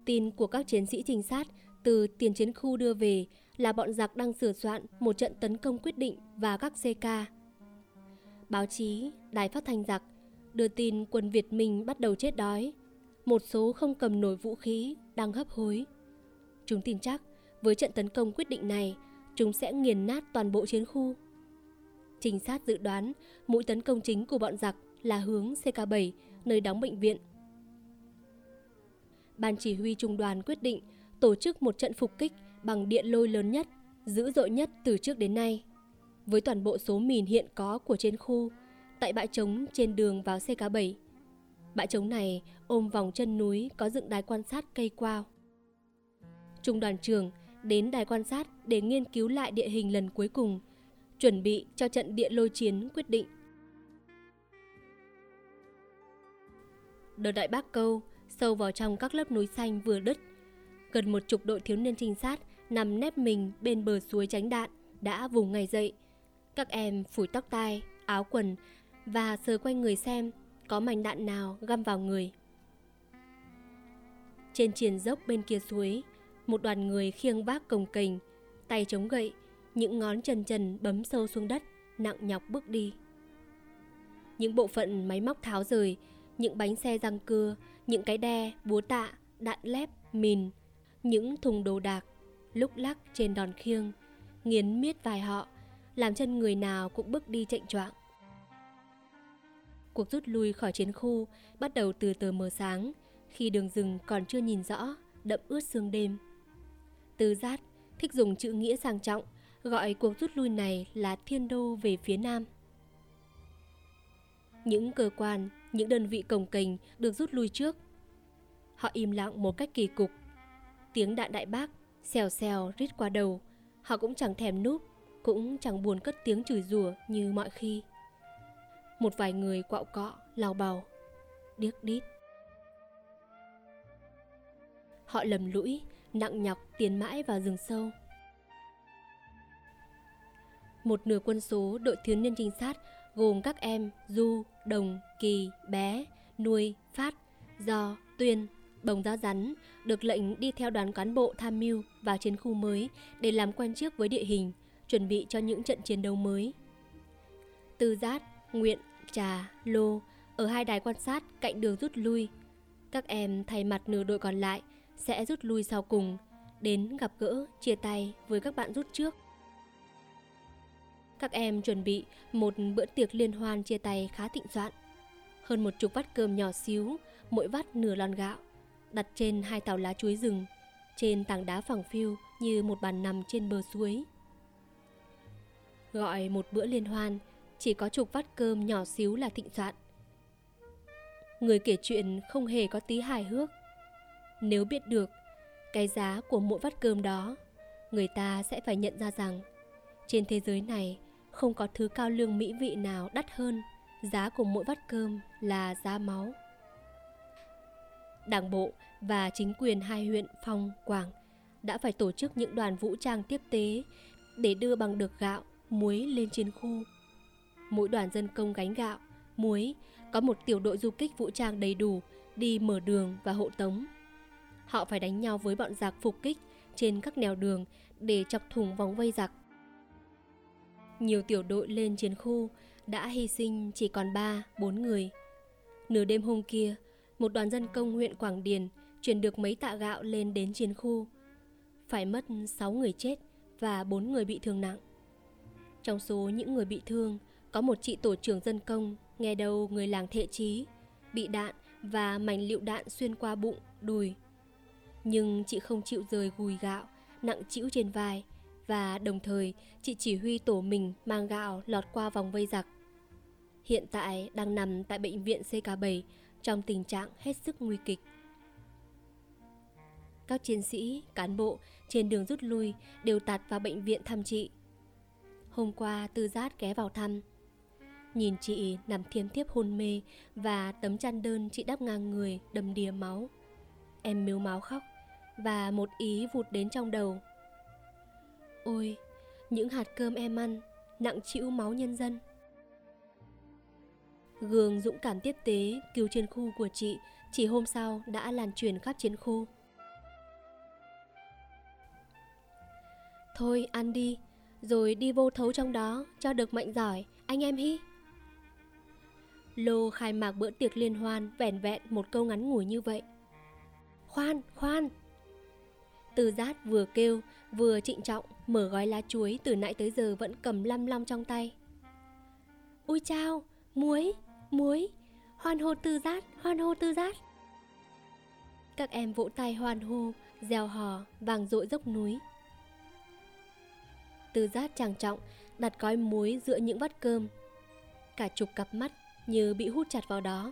Tin của các chiến sĩ trinh sát từ tiền chiến khu đưa về là bọn giặc đang sửa soạn một trận tấn công quyết định vào các CK. Báo chí, đài phát thanh giặc đưa tin quân Việt Minh bắt đầu chết đói. Một số không cầm nổi vũ khí đang hấp hối. Chúng tin chắc với trận tấn công quyết định này, chúng sẽ nghiền nát toàn bộ chiến khu. Trinh sát dự đoán mũi tấn công chính của bọn giặc là hướng CK7, nơi đóng bệnh viện. Ban chỉ huy trung đoàn quyết định tổ chức một trận phục kích bằng điện lôi lớn nhất, dữ dội nhất từ trước đến nay. Với toàn bộ số mìn hiện có của trên khu, tại bãi trống trên đường vào CK7. Bãi trống này ôm vòng chân núi có dựng đài quan sát cây quao. Trung đoàn trưởng đến đài quan sát để nghiên cứu lại địa hình lần cuối cùng, chuẩn bị cho trận địa lôi chiến quyết định. Đợt đại bác câu sâu vào trong các lớp núi xanh vừa đứt. Gần một chục đội thiếu niên trinh sát nằm nép mình bên bờ suối tránh đạn đã vùng ngày dậy. Các em phủi tóc tai, áo quần và sờ quanh người xem có mảnh đạn nào găm vào người. Trên triền dốc bên kia suối, một đoàn người khiêng vác cồng kềnh, tay chống gậy, những ngón chân trần bấm sâu xuống đất, nặng nhọc bước đi. Những bộ phận máy móc tháo rời, những bánh xe răng cưa, những cái đe, búa tạ, đạn lép, mìn, những thùng đồ đạc, lúc lắc trên đòn khiêng, nghiến miết vài họ, làm chân người nào cũng bước đi chạy choạng. Cuộc rút lui khỏi chiến khu bắt đầu từ tờ mờ sáng, khi đường rừng còn chưa nhìn rõ, đậm ướt sương đêm. tư giác thích dùng chữ nghĩa sang trọng, gọi cuộc rút lui này là thiên đô về phía nam. Những cơ quan, những đơn vị cồng kềnh được rút lui trước. Họ im lặng một cách kỳ cục. Tiếng đạn đại bác xèo xèo rít qua đầu, họ cũng chẳng thèm núp, cũng chẳng buồn cất tiếng chửi rủa như mọi khi. Một vài người quạo cọ, lao bào, điếc đít. Họ lầm lũi, nặng nhọc tiến mãi vào rừng sâu. Một nửa quân số đội thiếu niên trinh sát gồm các em Du, Đồng, Kỳ, Bé, Nuôi, Phát, Do, Tuyên, Bồng Giáo Rắn được lệnh đi theo đoàn cán bộ tham mưu vào chiến khu mới để làm quen trước với địa hình, chuẩn bị cho những trận chiến đấu mới. Tư Giát Nguyện, Trà, Lô ở hai đài quan sát cạnh đường rút lui. Các em thay mặt nửa đội còn lại sẽ rút lui sau cùng, đến gặp gỡ, chia tay với các bạn rút trước. Các em chuẩn bị một bữa tiệc liên hoan chia tay khá thịnh soạn. Hơn một chục vắt cơm nhỏ xíu, mỗi vắt nửa lon gạo, đặt trên hai tàu lá chuối rừng, trên tảng đá phẳng phiu như một bàn nằm trên bờ suối. Gọi một bữa liên hoan, chỉ có chục vắt cơm nhỏ xíu là thịnh soạn. Người kể chuyện không hề có tí hài hước. Nếu biết được cái giá của mỗi vắt cơm đó, người ta sẽ phải nhận ra rằng trên thế giới này không có thứ cao lương mỹ vị nào đắt hơn giá của mỗi vắt cơm là giá máu. Đảng bộ và chính quyền hai huyện Phong, Quảng đã phải tổ chức những đoàn vũ trang tiếp tế để đưa bằng được gạo, muối lên chiến khu. Mỗi đoàn dân công gánh gạo, muối có một tiểu đội du kích vũ trang đầy đủ đi mở đường và hộ tống. Họ phải đánh nhau với bọn giặc phục kích trên các nẻo đường để chọc thủng vòng vây giặc. Nhiều tiểu đội lên chiến khu đã hy sinh chỉ còn 3, 4 người. Nửa đêm hôm kia, một đoàn dân công huyện Quảng Điền chuyển được mấy tạ gạo lên đến chiến khu. Phải mất 6 người chết và 4 người bị thương nặng. Trong số những người bị thương, có một chị tổ trưởng dân công, nghe đầu người làng thệ trí, bị đạn và mảnh lựu đạn xuyên qua bụng, đùi. Nhưng chị không chịu rời gùi gạo, nặng chịu trên vai, và đồng thời chị chỉ huy tổ mình mang gạo lọt qua vòng vây giặc. Hiện tại đang nằm tại bệnh viện CK7 trong tình trạng hết sức nguy kịch. Các chiến sĩ, cán bộ trên đường rút lui đều tạt vào bệnh viện thăm chị. Hôm qua Tư Giác ghé vào thăm Nhìn chị nằm thiêm thiếp hôn mê Và tấm chăn đơn chị đắp ngang người đầm đìa máu Em miếu máu khóc Và một ý vụt đến trong đầu Ôi, những hạt cơm em ăn Nặng chịu máu nhân dân Gương dũng cảm tiếp tế cứu chiến khu của chị chỉ hôm sau đã lan truyền khắp chiến khu. Thôi ăn đi, rồi đi vô thấu trong đó cho được mạnh giỏi, anh em hi. Lô khai mạc bữa tiệc liên hoan vẻn vẹn một câu ngắn ngủi như vậy. Khoan, khoan! Từ giác vừa kêu, vừa trịnh trọng mở gói lá chuối từ nãy tới giờ vẫn cầm lăm lăm trong tay. Ui chao, muối, muối, hoan hô tư giác, hoan hô tư giác. Các em vỗ tay hoan hô, gieo hò, vàng dội dốc núi. Tư giác trang trọng, đặt gói muối giữa những vắt cơm. Cả chục cặp mắt như bị hút chặt vào đó.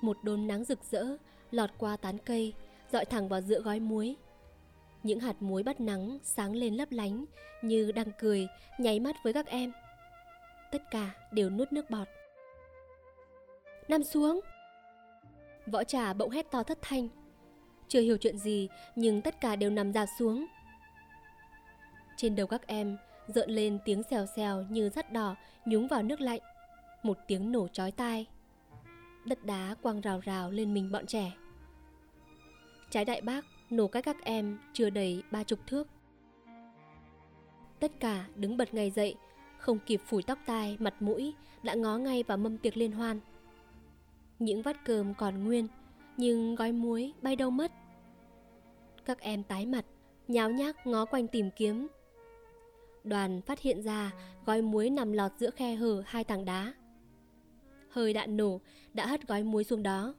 Một đốm nắng rực rỡ lọt qua tán cây, dọi thẳng vào giữa gói muối. Những hạt muối bắt nắng sáng lên lấp lánh như đang cười, nháy mắt với các em. Tất cả đều nuốt nước bọt. Nằm xuống! Võ trà bỗng hét to thất thanh. Chưa hiểu chuyện gì nhưng tất cả đều nằm dạp xuống. Trên đầu các em rợn lên tiếng xèo xèo như rắt đỏ nhúng vào nước lạnh. Một tiếng nổ chói tai. Đất đá quăng rào rào lên mình bọn trẻ. Trái đại bác nổ cách các em chưa đầy ba chục thước. Tất cả đứng bật ngay dậy, không kịp phủi tóc tai, mặt mũi, đã ngó ngay vào mâm tiệc liên hoan. Những vắt cơm còn nguyên Nhưng gói muối bay đâu mất Các em tái mặt Nháo nhác ngó quanh tìm kiếm Đoàn phát hiện ra Gói muối nằm lọt giữa khe hở hai tảng đá Hơi đạn nổ Đã hất gói muối xuống đó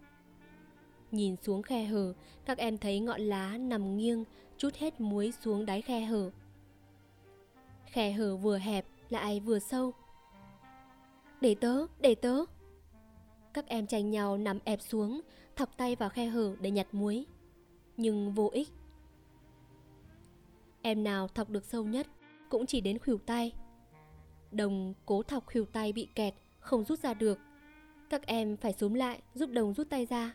Nhìn xuống khe hở Các em thấy ngọn lá nằm nghiêng Chút hết muối xuống đáy khe hở Khe hở vừa hẹp lại vừa sâu Để tớ, để tớ các em tranh nhau nằm ép xuống, thọc tay vào khe hở để nhặt muối. Nhưng vô ích. Em nào thọc được sâu nhất cũng chỉ đến khuỷu tay. Đồng cố thọc khuỷu tay bị kẹt, không rút ra được. Các em phải súm lại giúp đồng rút tay ra.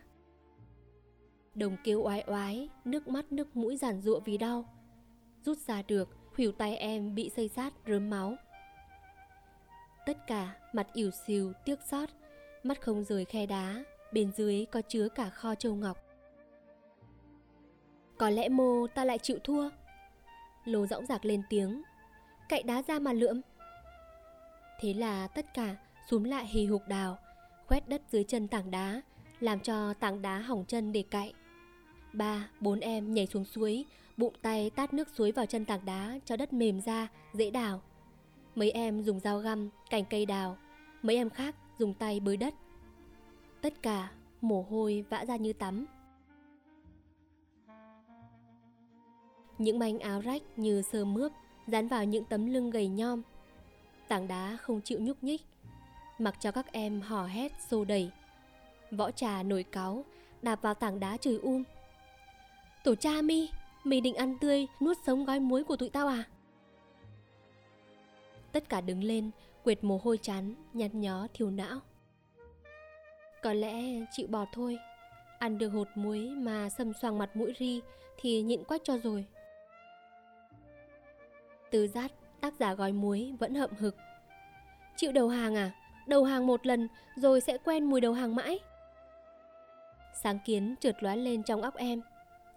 Đồng kêu oái oái, nước mắt nước mũi giản rụa vì đau. Rút ra được, khuỷu tay em bị xây sát rớm máu. Tất cả mặt ỉu xìu, tiếc xót mắt không rời khe đá, bên dưới có chứa cả kho châu ngọc. Có lẽ mô ta lại chịu thua. Lô dõng dạc lên tiếng, cậy đá ra mà lượm. Thế là tất cả xuống lại hì hục đào, quét đất dưới chân tảng đá, làm cho tảng đá hỏng chân để cậy. Ba, bốn em nhảy xuống suối, bụng tay tát nước suối vào chân tảng đá cho đất mềm ra, dễ đào. Mấy em dùng dao găm, cành cây đào, mấy em khác dùng tay bới đất. Tất cả mồ hôi vã ra như tắm. Những manh áo rách như sơ mướp dán vào những tấm lưng gầy nhom. Tảng đá không chịu nhúc nhích, mặc cho các em hò hét xô đẩy. Võ trà nổi cáu, đạp vào tảng đá chửi um. Tổ cha mi, mì định ăn tươi, nuốt sống gói muối của tụi tao à? Tất cả đứng lên, quệt mồ hôi chán, nhăn nhó thiểu não. Có lẽ chịu bỏ thôi, ăn được hột muối mà xâm xoàng mặt mũi ri thì nhịn quách cho rồi. Từ giác, tác giả gói muối vẫn hậm hực. Chịu đầu hàng à? Đầu hàng một lần rồi sẽ quen mùi đầu hàng mãi. Sáng kiến trượt lóe lên trong óc em.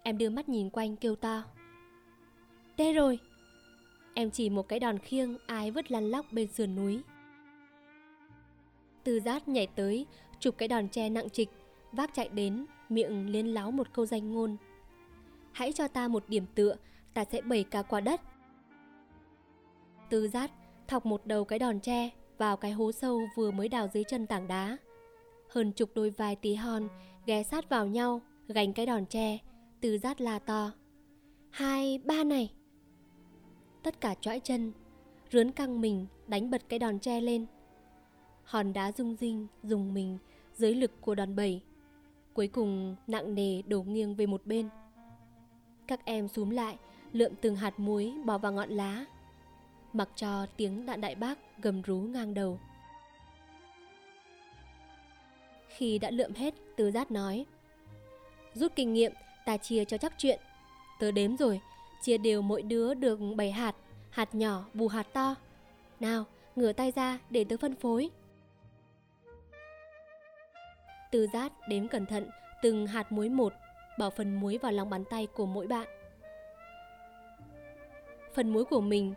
Em đưa mắt nhìn quanh kêu to. Tê rồi, Em chỉ một cái đòn khiêng ai vứt lăn lóc bên sườn núi. Từ giác nhảy tới, chụp cái đòn tre nặng trịch, vác chạy đến, miệng liên láo một câu danh ngôn. Hãy cho ta một điểm tựa, ta sẽ bẩy cả quả đất. Từ giác thọc một đầu cái đòn tre vào cái hố sâu vừa mới đào dưới chân tảng đá. Hơn chục đôi vai tí hon ghé sát vào nhau, gánh cái đòn tre, từ rát la to. Hai, ba này tất cả trõi chân, rướn căng mình đánh bật cái đòn tre lên. Hòn đá rung rinh, dùng mình dưới lực của đòn bẩy. Cuối cùng nặng nề đổ nghiêng về một bên. Các em xúm lại, lượm từng hạt muối bỏ vào ngọn lá mặc cho tiếng đạn đại bác gầm rú ngang đầu. Khi đã lượm hết, tư Giác nói Rút kinh nghiệm, ta chia cho chắc chuyện. Tớ đếm rồi, chia đều mỗi đứa được 7 hạt, hạt nhỏ bù hạt to. Nào, ngửa tay ra để tớ phân phối. tư Giác đếm cẩn thận từng hạt muối một, bỏ phần muối vào lòng bàn tay của mỗi bạn. Phần muối của mình,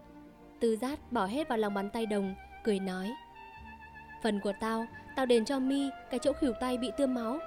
từ Giác bỏ hết vào lòng bàn tay đồng, cười nói. Phần của tao, tao đền cho mi cái chỗ khỉu tay bị tươm máu.